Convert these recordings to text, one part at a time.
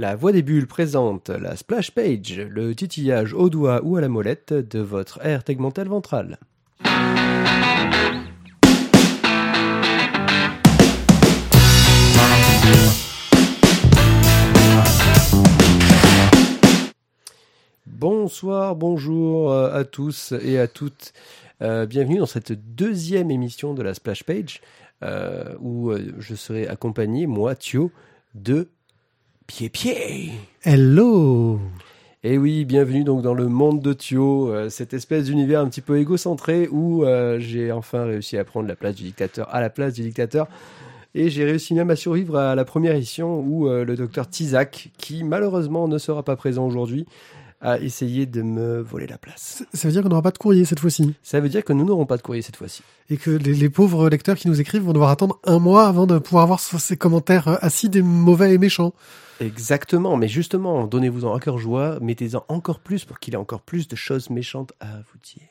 La Voix des Bulles présente la splash page, le titillage au doigt ou à la molette de votre aire tegmentale ventrale. Bonsoir, bonjour euh, à tous et à toutes. Euh, bienvenue dans cette deuxième émission de la Splash Page euh, où je serai accompagné, moi, Thio, de Pied Pied. Hello Et oui, bienvenue donc dans le monde de Thio, euh, cette espèce d'univers un petit peu égocentré où euh, j'ai enfin réussi à prendre la place du dictateur à la place du dictateur. Et j'ai réussi même à survivre à la première édition où euh, le docteur Tizak, qui malheureusement ne sera pas présent aujourd'hui, a essayé de me voler la place. Ça veut dire qu'on n'aura pas de courrier cette fois-ci. Ça veut dire que nous n'aurons pas de courrier cette fois-ci. Et que les, les pauvres lecteurs qui nous écrivent vont devoir attendre un mois avant de pouvoir avoir ces commentaires acides et mauvais et méchants. Exactement, mais justement, donnez-vous-en cœur joie, mettez-en encore plus pour qu'il ait encore plus de choses méchantes à vous dire.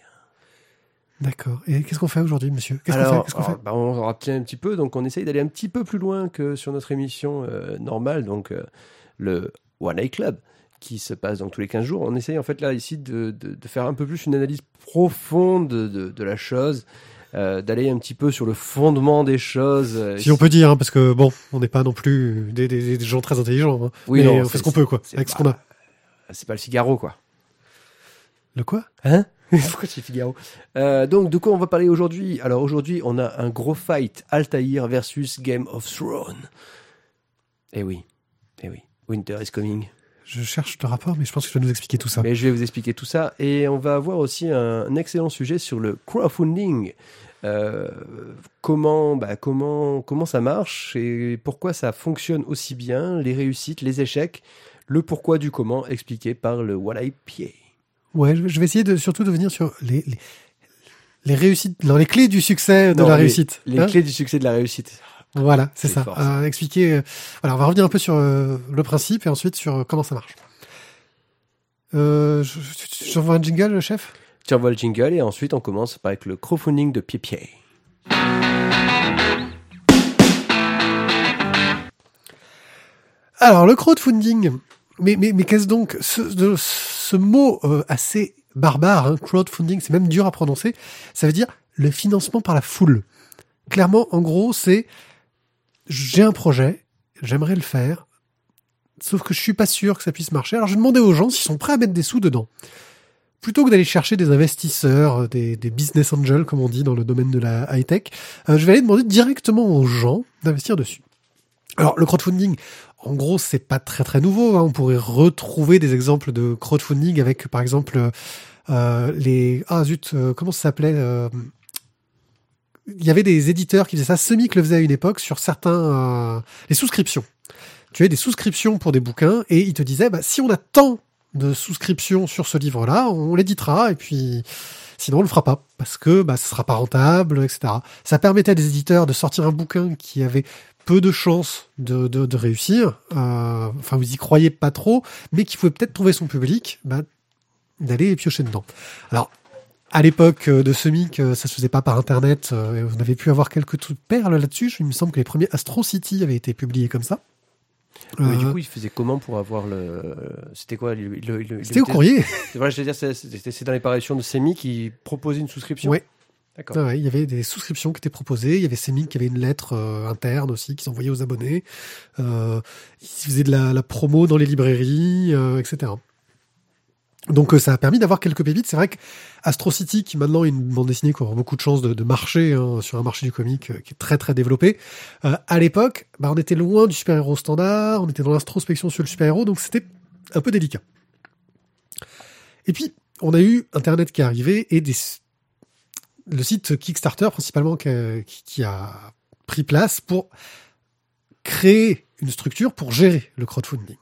D'accord. Et qu'est-ce qu'on fait aujourd'hui, monsieur? Qu'est-ce qu'on fait? Qu'est-ce qu'on alors, fait? bah, on retient un petit peu, donc on essaye d'aller un petit peu plus loin que sur notre émission euh, normale, donc euh, le One Eye Club, qui se passe donc tous les 15 jours. On essaye en fait là ici de, de- de faire un peu plus une analyse profonde de, de- de la chose, euh, d'aller un petit peu sur le fondement des choses. euh, Si on peut dire, hein, parce que bon, on n'est pas non plus des, des- des gens très intelligents. hein. Oui, mais non, on fait ce qu'on peut, quoi, c'est avec ce pas- qu'on a. C'est pas le Figaro, quoi. Le quoi? Hein? Pourquoi c'est Figaro? Euh, Donc, de quoi on va parler aujourd'hui? Alors, aujourd'hui, on a un gros fight Altaïr versus Game of Thrones. Eh oui, eh oui. Winter is coming. Je cherche le rapport, mais je pense que je dois nous expliquer tout ça. Mais je vais vous expliquer tout ça. Et on va avoir aussi un, excellent sujet sur le crowdfunding. Euh, comment, bah, comment, comment ça marche et pourquoi ça fonctionne aussi bien, les réussites, les échecs, le pourquoi du comment expliqué par le Walleye Pied. Ouais, je vais- je vais essayer de surtout de venir sur les, les, les réussites, non, les clés du succès de Non, la les- réussite. Les Hein clés du succès de la réussite. Voilà, c'est ça. Euh, expliquer. euh, voilà, on va revenir un peu sur euh, le principe et ensuite sur comment ça marche. Euh, je- je- J'envoie un jingle, le chef? Tu envoies le jingle et ensuite on commence avec le crowdfunding de Pied. Alors, le crowdfunding. Mais, mais, mais qu'est-ce donc? Ce, de- ce mot assez barbare, hein, crowdfunding, c'est même dur à prononcer. Ça veut dire le financement par la foule. Clairement, en gros, c'est j'ai un projet, j'aimerais le faire, sauf que je suis pas sûr que ça puisse marcher. Alors, je demandais aux gens s'ils sont prêts à mettre des sous dedans. Plutôt que d'aller chercher des investisseurs, euh, des, business angels, comme on dit dans le domaine de la high-tech, euh, je vais aller demander directement aux gens d'investir dessus. Alors, le crowdfunding, en gros, c'est pas très très nouveau. hein. On pourrait retrouver des exemples de crowdfunding avec, par exemple, euh, les ah zut, comment ça s'appelait Il y avait des éditeurs qui faisaient ça. Semic le faisait à une époque sur certains euh, les souscriptions. Tu avais des souscriptions pour des bouquins et ils te disaient bah, si on a tant de souscriptions sur ce livre-là, on l'éditera et puis sinon on le fera pas parce que bah, ce sera pas rentable, etc. Ça permettait à des éditeurs de sortir un bouquin qui avait peu de chances de, de, de réussir, euh, enfin vous y croyez pas trop, mais qui pouvait peut-être trouver son public, bah, d'aller piocher dedans. Alors, à l'époque euh, de Semic, euh, ça se faisait pas par internet, euh, on avait pu avoir quelques trucs perles là-dessus. Il me semble que les premiers Astro City avaient été publiés comme ça. Mais du Euh, coup, il faisait comment pour avoir le. C'était quoi le, le- le- C'était au courrier. Vrai, je veux dire, c'est- dans les parutions de Semi qui proposait une souscription. Ouais. D'accord. Ah ouais, il y avait des souscriptions qui étaient proposées. Il y avait Semic qui avait une lettre euh, interne aussi qui s'envoyait aux abonnés. Euh, ils faisaient de la, la promo dans les librairies, euh, etc. Donc euh, ça a permis d'avoir quelques pépites. C'est vrai que Astro City, qui maintenant est une bande dessinée qui a beaucoup de chances de, marcher hein, sur un marché du comic euh, qui est très très développé, euh, à l'époque, bah, on était loin du super-héros standard, on était dans l'introspection sur le super-héros, donc c'était un peu délicat. Et puis, on a eu Internet qui est arrivé et le site Kickstarter principalement qui- qui a pris place pour créer une structure pour gérer le crowdfunding.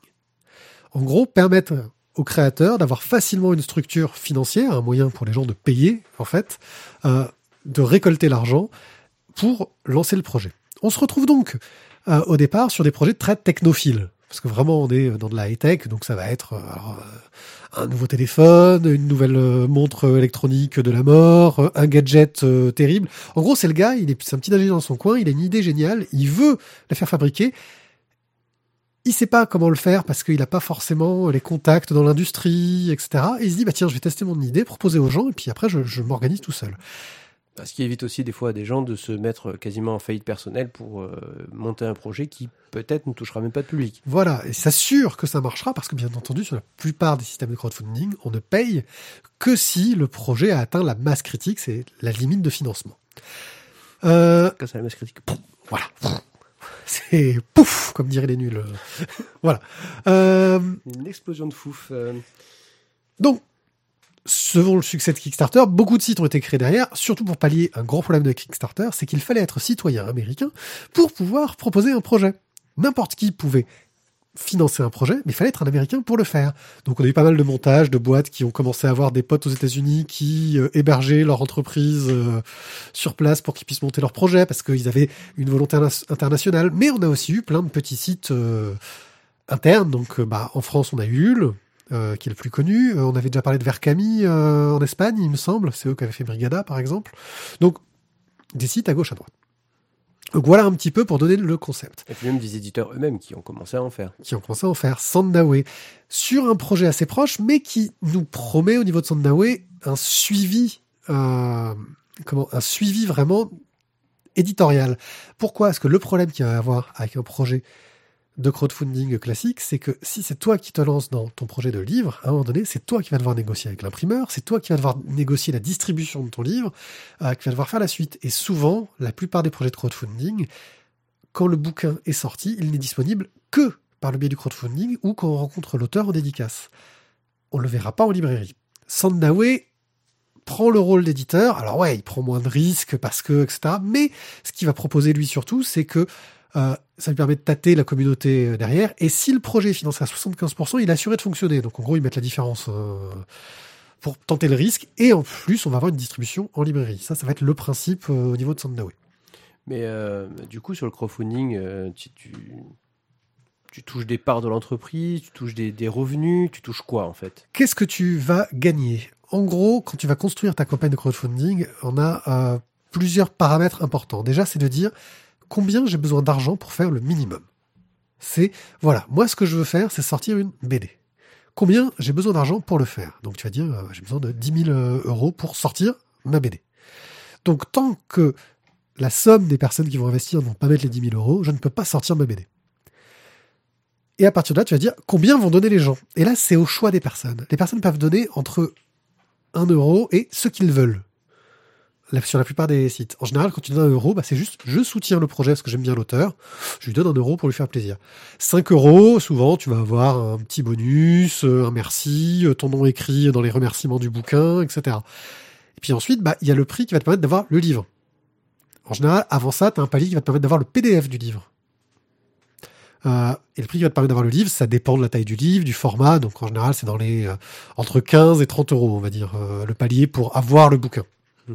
En gros, permettre aux créateurs d'avoir facilement une structure financière, un moyen pour les gens de payer, en fait, euh, de récolter l'argent pour lancer le projet. On se retrouve donc euh, au départ sur des projets très technophiles. Parce que vraiment, on est dans de la high-tech, donc ça va être euh, alors, euh, un nouveau téléphone, une nouvelle euh, montre électronique de la mort, un gadget terrible. En gros, c'est le gars, il est, c'est un petit ingénieur dans son coin, il a une idée géniale, il veut la faire fabriquer. Il sait pas comment le faire parce qu'il a pas forcément les contacts dans l'industrie, etc. Et il se dit, bah tiens, je vais tester mon idée, proposer aux gens, et puis après, je, je m'organise tout seul. Ce qui évite aussi des fois à des gens de se mettre quasiment en faillite personnelle pour euh, monter un projet qui peut-être ne touchera même pas de public. Voilà, et s'assure que ça marchera parce que bien entendu, sur la plupart des systèmes de crowdfunding, on ne paye que si le projet a atteint la masse critique, c'est la limite de financement. Euh, Quand c'est la masse critique. Voilà. C'est pouf, comme diraient les nuls. voilà. Euh, Une explosion de fouf. Euh. Donc, selon le succès de Kickstarter, beaucoup de sites ont été créés derrière, surtout pour pallier un gros problème de Kickstarter, c'est qu'il fallait être citoyen américain pour pouvoir proposer un projet. N'importe qui pouvait financer un projet, mais il fallait être un Américain pour le faire. Donc on a eu pas mal de montages, de boîtes qui ont commencé à avoir des potes aux États-Unis qui euh, hébergeaient leur entreprise euh, sur place pour qu'ils puissent monter leur projet parce qu'ils avaient une volonté internationale. Mais on a aussi eu plein de petits sites euh, internes. Donc bah, en France on a eu qui est le plus connu. On avait déjà parlé de Vercami euh, en Espagne, il me semble. C'est eux qui avaient fait Brigada, par exemple. Donc, des sites à gauche, à droite. Donc voilà un petit peu pour donner le concept. Et puis même des éditeurs eux-mêmes qui ont commencé à en faire. Qui ont commencé à en faire. Sandaway. Sur un projet assez proche, mais qui nous promet au niveau de Sandaway un suivi, euh, comment, un suivi vraiment éditorial. Pourquoi Parce que le problème qu'il va y avoir avec un projet de crowdfunding classique, c'est que si c'est toi qui te lances dans ton projet de livre, à un moment donné, c'est toi qui vas devoir négocier avec l'imprimeur, c'est toi qui vas devoir négocier la distribution de ton livre, euh, qui vas devoir faire la suite. Et souvent, la plupart des projets de crowdfunding, quand le bouquin est sorti, il n'est disponible que par le biais du crowdfunding ou quand on rencontre l'auteur en dédicace. On ne le verra pas en librairie. Sandaway prend le rôle d'éditeur. Alors ouais, il prend moins de risques parce que, etc. Mais ce qu'il va proposer lui surtout, c'est que euh, ça lui permet de tâter la communauté euh, derrière. Et si le projet est financé à 75%, il est assuré de fonctionner. Donc en gros, ils mettent la différence euh, pour tenter le risque. Et en plus, on va avoir une distribution en librairie. Ça, ça va être le principe au niveau de Sandaway. Mais du coup, sur le crowdfunding, tu, tu, touches des parts de l'entreprise, tu touches des, des, revenus, tu touches quoi en fait? Qu'est-ce que tu vas gagner? En gros, quand tu vas construire ta campagne de crowdfunding, on a plusieurs paramètres importants. Déjà, c'est de dire combien j'ai besoin d'argent pour faire le minimum. C'est, voilà, moi ce que je veux faire, c'est sortir une BD. Combien j'ai besoin d'argent pour le faire? Donc tu vas dire, euh, j'ai besoin de 10 000 euh, euros pour sortir ma BD. Donc tant que la somme des personnes qui vont investir ne vont pas mettre les 10 000 euros, je ne peux pas sortir ma BD. Et à partir de là, tu vas dire combien vont donner les gens? Et là, c'est au choix des personnes. Les personnes peuvent donner entre 1 euro et ce qu'ils veulent sur la plupart des sites. En général, quand tu donnes un euro, bah, c'est juste je soutiens le projet parce que j'aime bien l'auteur. Je lui donne un euro pour lui faire plaisir. 5 euros, souvent, tu vas avoir un petit bonus, euh, un merci, euh, ton nom écrit dans les remerciements du bouquin, etc. Et puis ensuite, bah, il y a le prix qui va te permettre d'avoir le livre. En général, avant ça, tu as un palier qui va te permettre d'avoir le PDF du livre. Euh, et le prix qui va te permettre d'avoir le livre, ça dépend de la taille du livre, du format. Donc en général, c'est dans les entre 15 et 30 euros, on va dire, le palier pour avoir le bouquin. Mmh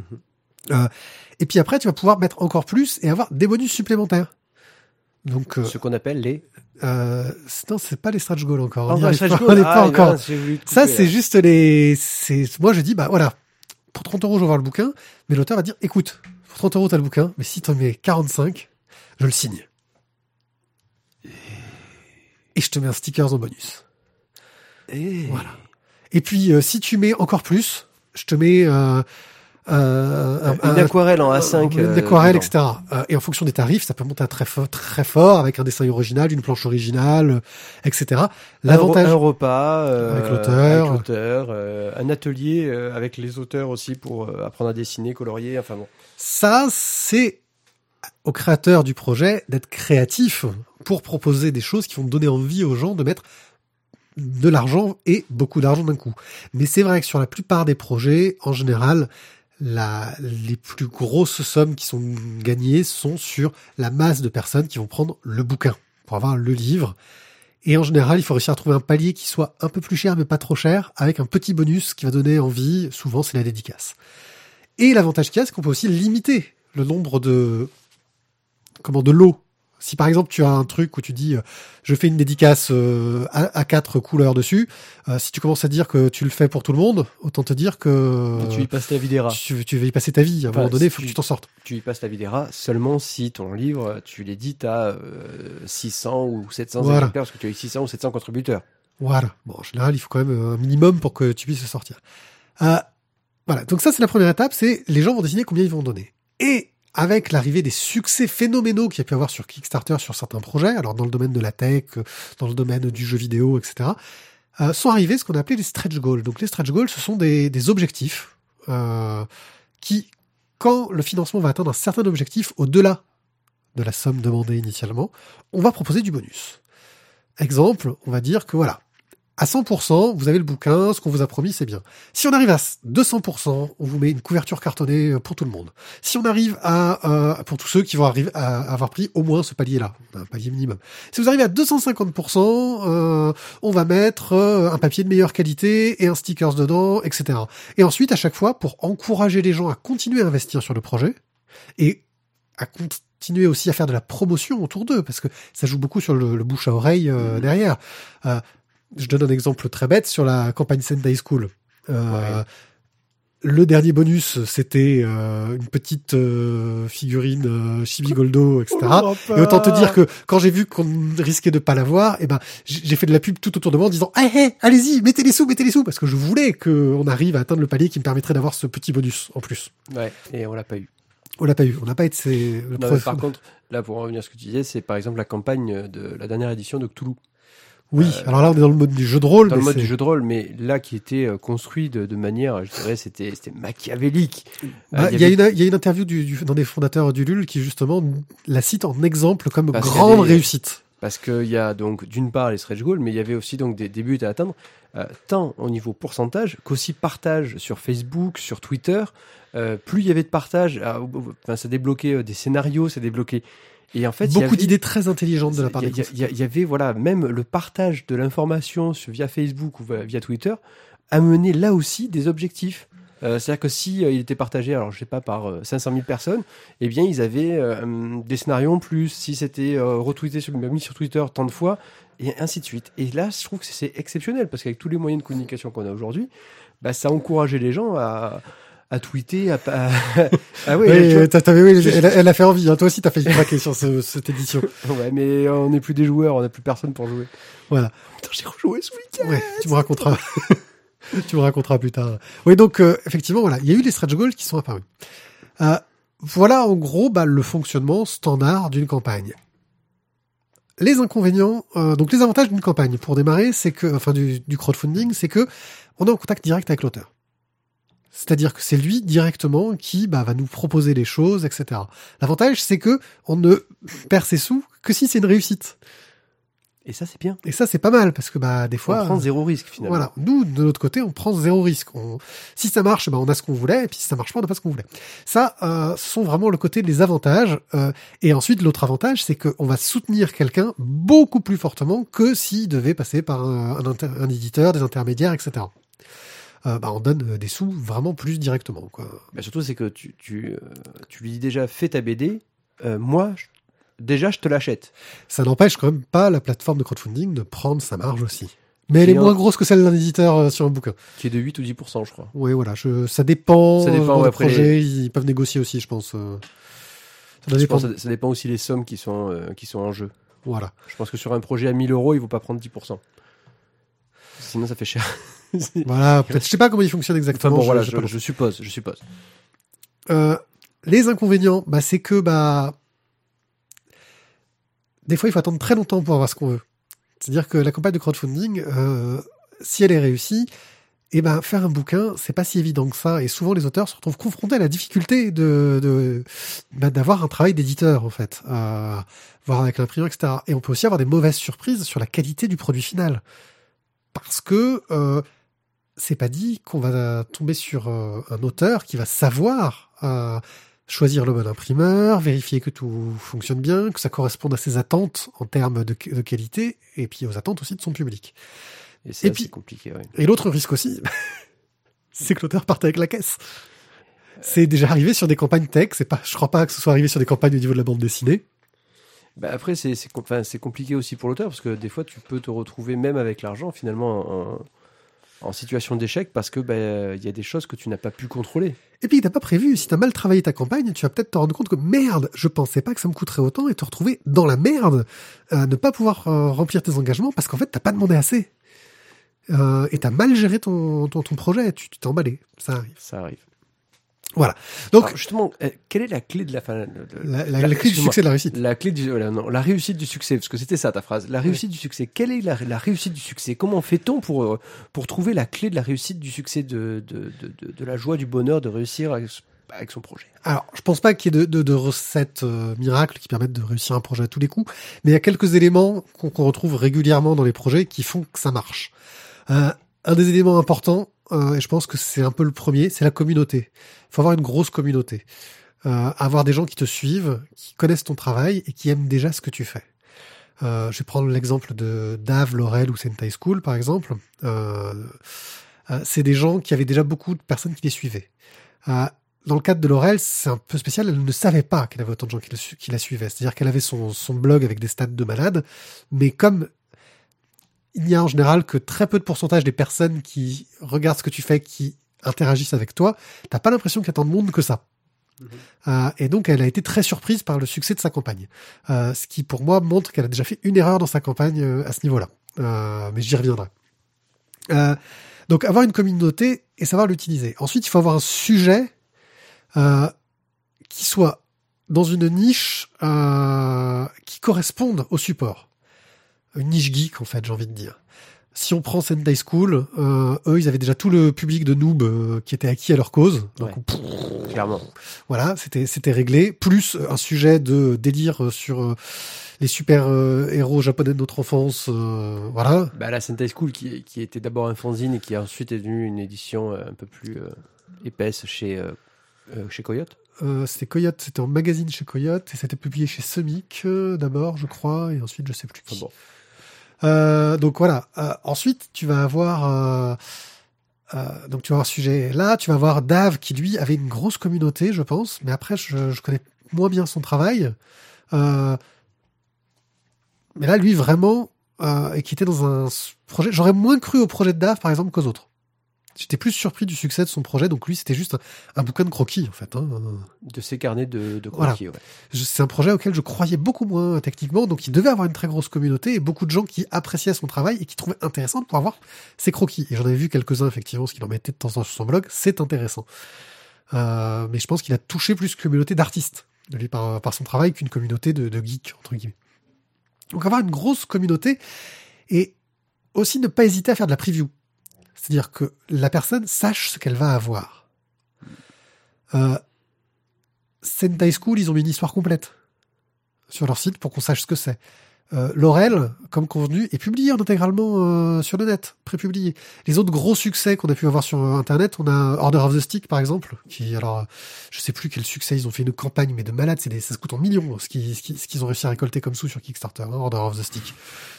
euh, et puis après, tu vas pouvoir mettre encore plus et avoir des bonus supplémentaires. Donc, euh, ce qu'on appelle les. Euh, non, c'est pas les stretch goals encore. on n'est pas, ah, encore. ça, c'est juste les. Moi, je dis bah voilà, pour 30 euros, je vais voir le bouquin, mais l'auteur va dire écoute, pour 30 euros, t'as le bouquin, mais si t'en mets 45, je le signe. Et je te mets un stickers en bonus. Et... Voilà. Et puis, euh, si tu mets encore plus, je te mets euh, euh, une aquarelle en A5. Une aquarelle, etc. Euh, et en fonction des tarifs, ça peut monter à très fort, très fort avec un dessin original, une planche originale, etc. L'avantage un, repas euh, avec l'auteur, euh, un atelier euh, avec les auteurs aussi pour apprendre à dessiner, colorier. Enfin bon. Ça, c'est au créateur du projet d'être créatif pour proposer des choses qui vont donner envie aux gens de mettre de l'argent et beaucoup d'argent d'un coup. Mais c'est vrai que sur la plupart des projets, en général, la, les plus grosses sommes qui sont gagnées sont sur la masse de personnes qui vont prendre le bouquin pour avoir le livre. Et en général, il faut réussir à trouver un palier qui soit un peu plus cher mais pas trop cher, avec un petit bonus qui va donner envie. Souvent, c'est la dédicace. Et l'avantage qu'il y a, c'est qu'on peut aussi limiter le nombre de comment de lots Si par exemple tu as un truc où tu dis euh, je fais une dédicace euh, à, à quatre couleurs dessus, euh, si tu commences à dire que tu le fais pour tout le monde, autant te dire que tu y passes ta vie des rats. tu, tu vas y passer ta vie. À un moment donné, il faut que tu- t'en sortes. Tu y passes la vie des rats seulement si ton livre, tu l'édites à euh, 600 ou 700 Voilà. exemplaires, parce que tu as eu 600 ou 700 contributeurs. Voilà. Bon, en général, il faut quand même un minimum pour que tu puisses le sortir. Voilà. Donc ça, c'est la première étape, c'est les gens vont décider combien ils vont donner. Et avec l'arrivée des succès phénoménaux qu'il y a pu avoir sur Kickstarter sur certains projets, alors dans le domaine de la tech, euh, dans le domaine du jeu vidéo, etc., euh, sont arrivés ce qu'on a appelé les stretch goals. Donc les stretch goals, ce sont des, des objectifs euh, qui, quand le financement va atteindre un certain objectif au-delà de la somme demandée initialement, on va proposer du bonus. Exemple, on va dire que voilà, à 100%, vous avez le bouquin, ce qu'on vous a promis, c'est bien. Si on arrive à 200%, on vous met une couverture cartonnée euh, pour tout le monde. Si on arrive à, euh, pour tous ceux qui vont arriver à avoir pris au moins ce palier-là, un palier minimum. Si vous arrivez à 250%, euh, on va mettre euh, un papier de meilleure qualité et un stickers dedans, etc. Et ensuite, à chaque fois, pour encourager les gens à continuer à investir sur le projet et à continuer aussi à faire de la promotion autour d'eux, parce que ça joue beaucoup sur le, le bouche à oreille euh, derrière. Je donne un exemple très bête sur la campagne Sendai School. Euh, Ouais. Le dernier bonus, c'était euh, une petite euh, figurine Chibi Goldo, etc. Et autant te dire que quand j'ai vu qu'on risquait de pas l'avoir, eh ben j'ai fait de la pub tout autour de moi en disant hey, hey, allez-y, mettez les sous, mettez les sous, parce que je voulais qu'on arrive à atteindre le palier qui me permettrait d'avoir ce petit bonus en plus. Ouais, et on l'a pas eu. On l'a pas eu, on n'a pas été. le Non, par contre, là, pour en revenir à ce que tu disais, c'est par exemple la campagne de la dernière édition de Cthulhu. Oui, alors là on est dans le mode du jeu de rôle. Dans le mais mode c'est- du jeu de rôle, mais là qui était euh, construit de, de manière, je dirais, c'était machiavélique. Bah, Euh, Il y, a une, il y a une interview du, du- d'un des fondateurs du LUL qui justement la cite en exemple comme Parce grande avait- réussite. Parce qu'il y a donc d'une part les stretch goals, mais il y avait aussi donc des, des buts à atteindre, euh, tant au niveau pourcentage qu'aussi partage sur Facebook, sur Twitter. Euh, plus il y avait de partage, ah, enfin, ça débloquait euh, des scénarios, ça débloquait. Et en fait, il y Beaucoup d'idées très intelligentes de la part des a- il y a- y avait voilà même le partage de l'information via Facebook ou via Twitter amenait là aussi des objectifs. Euh, C'est-à-dire que si euh, il était partagé, alors je sais pas par euh, 500 000 personnes, eh bien ils avaient euh, hum, des scénarios en plus. Si c'était euh, retweeté sur mis sur Twitter tant de fois et ainsi de suite. Et là, je trouve que c'est exceptionnel parce qu'avec tous les moyens de communication qu'on a aujourd'hui, bah, ça encourageait les gens à à tweeter, à, à- ah oui, Oui, oui, oui, elle, a- elle a fait envie. hein. Toi aussi, t'as failli craquer sur ce- cette édition. Ouais, mais on n'est plus des joueurs, on n'a plus personne pour jouer. Voilà. J'ai rejoué ce week-end. Ouais, tu me raconteras. tu me raconteras plus tard. Oui, donc euh, effectivement, voilà, il y a eu les stretch goals qui sont apparus. Euh, voilà, en gros, bah, le fonctionnement standard d'une campagne. Les inconvénients, euh, donc les avantages d'une campagne pour démarrer, c'est que, enfin, du, du crowdfunding, c'est que on est en contact direct avec l'auteur. C'est-à-dire que c'est lui directement qui bah, va nous proposer les choses, etc. L'avantage, c'est que on ne perd ses sous que si c'est une réussite. Et ça, c'est bien. Et ça, c'est pas mal parce que bah des fois, on prend zéro risque finalement. voilà, nous de notre côté, on prend zéro risque. On- Si ça marche, bah, on a ce qu'on voulait, et puis si ça marche pas, on n'a pas ce qu'on voulait. Ça, euh, ce sont vraiment le côté des avantages. euh, et ensuite, l'autre avantage, c'est qu'on va soutenir quelqu'un beaucoup plus fortement que s'il devait passer par un, un inter- un éditeur, des intermédiaires, etc. Euh, bah, on donne euh, des sous vraiment plus directement. Quoi. Bah, surtout, c'est que tu, tu, euh, tu lui dis déjà, fais ta BD. euh, moi, je- déjà, je te l'achète. Ça n'empêche quand même pas la plateforme de crowdfunding de prendre sa marge aussi. Mais elle est moins grosse que celle d'un éditeur sur un bouquin. Qui est de 8 ou 10%, je crois. Oui, voilà, je, ça dépend. Ça dépend, ouais, le après projet, ils peuvent négocier aussi, je pense. Ça Je pense que ça, dépend aussi les sommes qui sont, euh, qui sont en jeu. Voilà. Je pense que sur un projet à 1000 euros, il ne vaut pas prendre 10%. Sinon, ça fait cher. Voilà, peut-être. Je sais pas comment il fonctionne enfin exactement. bon, je- voilà, j'ai je, pas je suppose, je suppose. Euh, les inconvénients, bah, c'est que bah des fois il faut attendre très longtemps pour avoir ce qu'on veut. C'est-à-dire que la campagne de crowdfunding, euh, si elle est réussie, et ben faire un bouquin, c'est pas si évident que ça. Et souvent les auteurs se retrouvent confrontés à la difficulté de de- bah, d'avoir un travail d'éditeur en fait, euh, voir avec l'imprimeur, etc. Et on peut aussi avoir des mauvaises surprises sur la qualité du produit final, parce que euh, c'est pas dit qu'on va tomber sur euh, un auteur qui va savoir euh, choisir le bon imprimeur, vérifier que tout fonctionne bien, que ça corresponde à ses attentes en termes de, de qualité, et puis aux attentes aussi de son public. Et, puis- c'est compliqué, ouais. Et l'autre risque aussi, c'est que l'auteur parte avec la caisse. C'est déjà arrivé sur des campagnes tech, c'est pas, je crois pas que ce soit arrivé sur des campagnes au niveau de la bande dessinée. Bah, après, c'est compliqué aussi pour l'auteur parce que des fois, tu peux te retrouver même avec l'argent finalement en, en situation d'échec parce que bah, il y a des choses que tu n'as pas pu contrôler. Et puis, t'as pas prévu, si t'as mal travaillé ta campagne, tu vas peut-être te rendre compte que merde, je pensais pas que ça me coûterait autant et te retrouver dans la merde, à ne pas pouvoir euh, remplir tes engagements parce qu'en fait, t'as pas demandé assez. Euh, et t'as mal géré ton, ton, ton projet, tu tu t'es emballé, ça arrive. Ça arrive. Voilà. Donc, Alors, justement, euh, quelle est la clé de la fin de- la, la- la clé du succès de la réussite. La clé du non, la réussite du succès parce que c'était ça ta phrase. La réussite du succès. Quelle est la, réussite du succès? Comment fait-on pour euh, pour trouver la clé de la réussite du succès de de, de, de, la joie du bonheur de réussir avec, avec son projet? Alors, je pense pas qu'il y ait de, de, de recettes euh, miracles qui permettent de réussir un projet à tous les coups, mais il y a quelques éléments qu'on retrouve régulièrement dans les projets qui font que ça marche. Euh, un des éléments importants, euh, et je pense que c'est un peu le premier, c'est la communauté. Il faut avoir une grosse communauté. Euh, avoir des gens qui te suivent, qui connaissent ton travail et qui aiment déjà ce que tu fais. Euh, je vais prendre l'exemple de Dave, Laurel ou Sentai School, par exemple. C'est des gens qui avaient déjà beaucoup de personnes qui les suivaient. Dans le cadre de Laurel, c'est un peu spécial, elle ne savait pas qu'elle avait autant de gens qui, la suivaient. C'est-à-dire qu'elle avait son, son blog avec des stats de malade, mais comme il n'y a en général que très peu de pourcentage des personnes qui regardent ce que tu fais, qui interagissent avec toi, t'as pas l'impression qu'il y a tant de monde que ça. Euh, et donc elle a été très surprise par le succès de sa campagne. Euh, ce qui pour moi montre qu'elle a déjà fait une erreur dans sa campagne euh, à ce niveau-là. Euh, mais j'y reviendrai. Euh, donc avoir une communauté et savoir l'utiliser. Ensuite, il faut avoir un sujet euh, qui soit dans une niche euh, qui corresponde au support. Une niche geek, en fait, j'ai envie de dire. Si on prend Sentai School, euh, eux, ils avaient déjà tout le public de noobs euh, qui était acquis à leur cause. Donc, Ouais. pff, Clairement. voilà, c'était c'était réglé. Plus un sujet de délire euh, sur les super euh, héros japonais de notre enfance. euh, voilà. Bah, la Sentai School qui, qui était d'abord un fanzine et qui ensuite est devenue une édition euh, un peu plus euh, épaisse chez chez Coyote. Euh, c'était Coyote, c'était en magazine chez Coyote et c'était publié chez Semic euh, d'abord, je crois, et ensuite je sais plus qui. Enfin bon. Euh, donc voilà. Euh, ensuite, tu vas avoir euh, euh, donc tu vas avoir sujet là, tu vas avoir Dave qui lui avait une grosse communauté, je pense, mais après je, je connais moins bien son travail. Euh, mais là, lui vraiment, et qui était dans un projet, j'aurais moins cru au projet de Dave par exemple qu'aux autres. J'étais plus surpris du succès de son projet, donc lui c'était juste un, un bouquin de croquis en fait. Hein. De ses carnets de, de Voilà. croquis, ouais. C'est un projet auquel je croyais beaucoup moins techniquement, donc il devait avoir une très grosse communauté et beaucoup de gens qui appréciaient son travail et qui trouvaient intéressant de pouvoir voir ses croquis. Et j'en avais vu quelques-uns effectivement, ce qu'il en mettait de temps en temps sur son blog, c'est intéressant. Euh, mais je pense qu'il a touché plus une communauté d'artistes, lui par, par son travail, qu'une communauté de, de geeks entre guillemets. Donc avoir une grosse communauté et aussi ne pas hésiter à faire de la preview. C'est-à-dire que la personne sache ce qu'elle va avoir. Euh, Sentai School, ils ont mis une histoire complète sur leur site pour qu'on sache ce que c'est. Euh, Laurel, comme convenu, est publié en intégralement euh, sur le net, prépublié. Les autres gros succès qu'on a pu avoir sur euh, Internet, on a Order of the Stick, par exemple, qui, alors, je sais plus quel succès, ils ont fait une campagne, mais de malade, c'est ça se coûte en millions, ce qu'ils ce ont réussi à récolter comme sous sur Kickstarter, hein, Order of the Stick.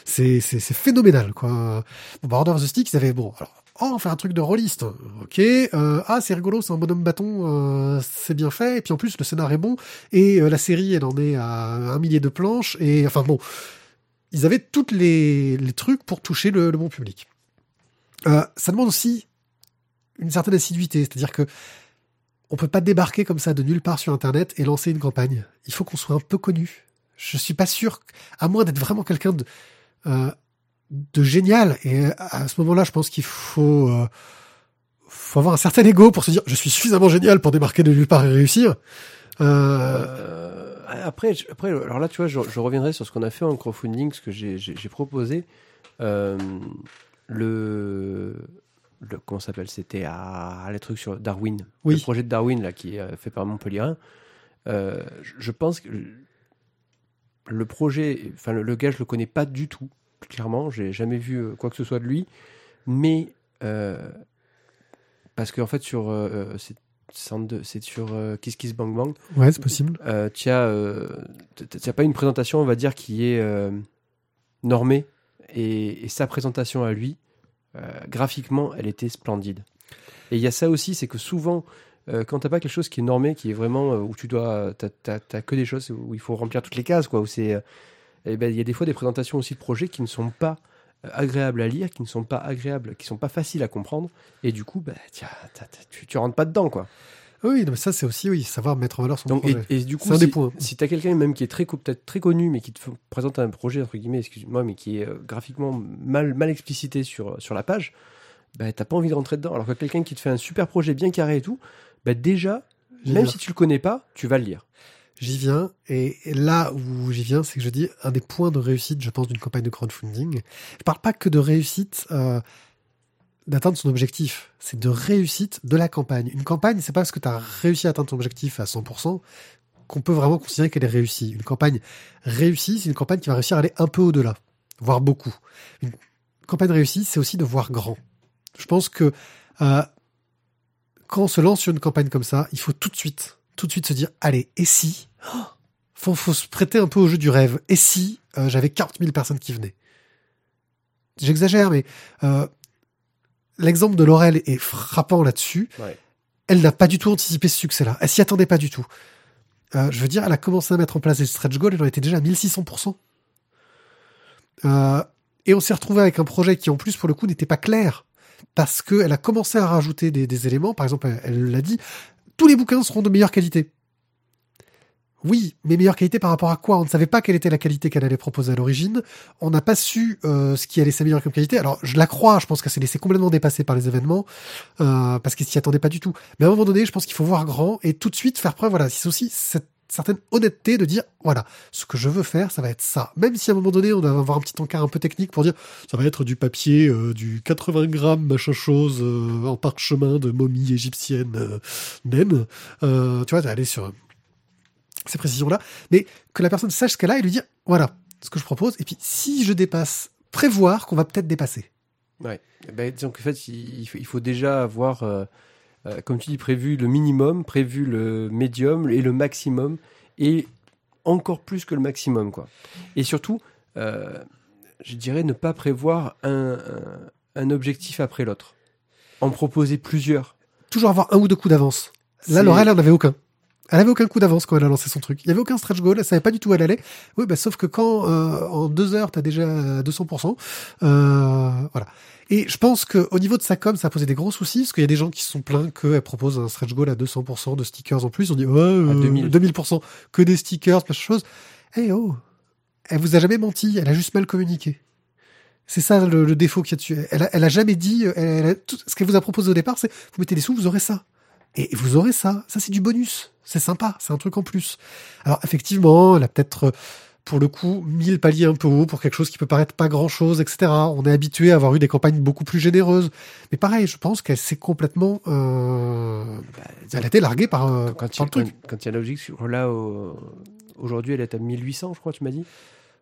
C'est c'est- c'est phénoménal, quoi. Bon, bah, Order of the Stick, ils avaient, bon, alors, Oh, on fait un truc de rôliste. Ok. Euh, ah, c'est rigolo, c'est un bonhomme bâton, euh, c'est bien fait. Et puis en plus, le scénar est bon. Et euh, la série, elle en est à un millier de planches. Et enfin bon, ils avaient toutes les, trucs pour toucher le, bon public. Ça demande aussi une certaine assiduité, c'est-à-dire que on peut pas débarquer comme ça de nulle part sur Internet et lancer une campagne. Il faut qu'on soit un peu connu. Je suis pas sûr, à moins d'être vraiment quelqu'un de de génial. Et à ce moment-là, je pense qu'il faut euh, faut avoir un certain ego pour se dire je suis suffisamment génial pour débarquer de nulle part et réussir. Euh, Euh, après, après, alors là, tu vois, je, je reviendrai sur ce qu'on a fait en crowdfunding, ce que j'ai- proposé. Euh, le, le. Comment s'appelle C'était à les trucs sur Darwin. Oui. Le projet de Darwin, là, qui est euh, fait par Montpellier. Euh, je- je pense que le projet. Enfin, le, le gars, je le connais pas du tout, clairement. J'ai jamais vu euh, quoi que ce soit de lui. Mais. euh, parce qu'en fait, sur. euh, c'est- sur euh, Kiss Kiss Bang Bang. ouais, c'est possible. Tu as, pas une présentation, on va dire, qui est normée. Et, et sa présentation à lui, graphiquement, elle était splendide. Et il y a ça aussi, c'est que souvent, euh, quand t'as pas quelque chose qui est normé, qui est vraiment euh, où tu dois, t'as que des choses où il faut remplir toutes les cases, quoi. Où c'est, Et ben il y a des fois des présentations aussi de projets qui ne sont pas euh, agréables à lire, qui ne sont pas agréables, qui sont pas faciles à comprendre, et du coup, bah, tiens, tu, tu rentres pas dedans, quoi. Oui, mais ça, c'est aussi, oui, savoir mettre en valeur son Donc, et, projet. et du coup, un si, des points. si t'as quelqu'un même qui est très peut-être très connu, mais qui te présente un projet entre guillemets, excuse-moi, mais qui est euh, graphiquement mal mal explicité sur sur la page, bah t'as pas envie de rentrer dedans. Alors que quelqu'un qui te fait un super projet bien carré et tout, bah déjà, même si tu le connais pas, tu vas le lire. J'y viens, et là où j'y viens, c'est que je dis un des points de réussite, je pense, d'une campagne de crowdfunding. Je parle pas que de réussite euh, d'atteindre son objectif, c'est de réussite de la campagne. Une campagne, c'est pas parce que tu as réussi à atteindre ton objectif à 100% qu'on peut vraiment considérer qu'elle est réussie. Une campagne réussie, c'est une campagne qui va réussir à aller un peu au-delà, voire beaucoup. Une campagne réussie, c'est aussi de voir grand. Je pense que euh, quand on se lance sur une campagne comme ça, il faut tout de suite, tout de suite se dire, allez, et si? Oh faut, faut se prêter un peu au jeu du rêve. Et si euh, j'avais 40 000 personnes qui venaient? J'exagère, mais euh, l'exemple de Laurel est frappant là-dessus. Ouais. Elle n'a pas du tout anticipé ce succès-là. Elle s'y attendait pas du tout. Euh, je veux dire, elle a commencé à mettre en place des stretch goals, elle en était déjà à 1600%. Euh, et on s'est retrouvé avec un projet qui, en plus, pour le coup, n'était pas clair. Parce qu'elle a commencé à rajouter des, des éléments. Par exemple, elle- elle l'a dit, tous les bouquins seront de meilleure qualité. Oui, mais meilleure qualité par rapport à quoi? On ne savait pas quelle était la qualité qu'elle allait proposer à l'origine. On n'a pas su euh, ce qui allait s'améliorer comme qualité. Alors, je la crois, je pense qu'elle s'est laissée complètement dépasser par les événements, euh, parce qu'elle s'y attendait pas du tout. Mais à un moment donné, je pense qu'il faut voir grand et tout de suite faire preuve, voilà, c'est aussi cette certaine honnêteté de dire, voilà, ce que je veux faire, ça va être ça. Même si à un moment donné, on va avoir un petit encart un peu technique pour dire, ça va être du papier, euh, du 80 grammes, machin chose, euh, en parchemin de momie égyptienne naine. Euh, tu vois, aller sur ces précisions-là, mais que la personne sache ce qu'elle a et lui dire, voilà, ce que je propose, et puis si je dépasse, prévoir qu'on va peut-être dépasser. Ouais. Ben, disons qu'en fait, il il faut, déjà avoir, euh, comme tu dis, prévu le minimum, prévu le médium et le maximum, et encore plus que le maximum, quoi. Et surtout, euh, je dirais ne pas prévoir un, un, un objectif après l'autre. En proposer plusieurs. Toujours avoir un ou deux coups d'avance. Là, Laurel, elle n'en avait aucun. Elle avait aucun coup d'avance quand elle a lancé son truc. Il y avait aucun stretch goal, elle savait pas du tout où elle allait. Oui, bah, sauf que quand euh, en deux heures t'as déjà 200%, euh, voilà. Et je pense que au niveau de sa com, ça a posé des gros soucis parce qu'il y a des gens qui se sont plaints qu'elle propose un stretch goal à 200% de stickers en plus. On dit ouais, euh, 2000. 2000%, que des stickers, plein de choses. Eh oh, elle vous a jamais menti, elle a juste mal communiqué. C'est ça le, le défaut qu'il y a dessus. Elle a, elle a jamais dit, elle, elle a- tout, ce qu'elle vous a proposé au départ, c'est vous mettez des sous, vous aurez ça. Et vous aurez ça. Ça, c'est du bonus. C'est sympa. C'est un truc en plus. Alors, effectivement, elle a peut-être, euh, pour le coup, mis le palier un peu haut pour quelque chose qui peut paraître pas grand chose, etc. On est habitué à avoir eu des campagnes beaucoup plus généreuses. Mais pareil, je pense qu'elle s'est complètement, euh, elle a été larguée par, euh, Quand, par il, le truc. quand, quand il y a l'objectif, là, au- aujourd'hui, elle est à 1800, je crois, tu m'as dit?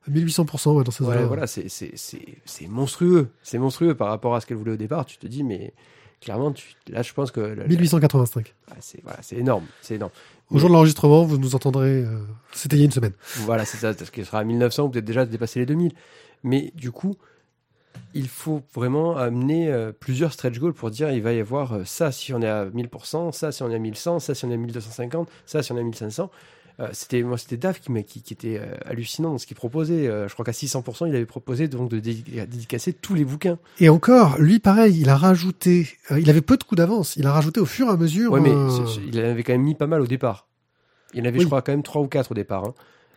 1800%, ouais, dans ces voilà, c'est- c'est monstrueux. C'est monstrueux par rapport à ce qu'elle voulait au départ. Tu te dis, mais clairement, tu, là, je pense que. la- la- 1885. ah, c'est voilà, énorme. C'est énorme. Au jour de l'enregistrement, vous nous entendrez, euh, c'était il y a une semaine. Voilà, c'est ça. Parce qu'il sera à 1900, peut-être déjà dépasser les 2000. Mais du coup, il faut vraiment amener euh, plusieurs stretch goals pour dire il va y avoir euh, ça si on est à 1000%, ça si on est à 1100, ça si on est à 1250, ça si on est à 1500. Euh, c'était moi c'était Dave qui, qui, qui était euh, hallucinant dans ce qu'il proposait. Euh, je crois qu'à 600%, il avait proposé donc de dé- dédicacer tous les bouquins. Et encore, lui, pareil, il a rajouté, euh, il avait peu de coups d'avance. Il a rajouté au fur et à mesure. Ouais, mais il en avait quand même mis pas mal au départ. Il en avait, Oui. je crois, quand même 3 ou 4 au départ. hein.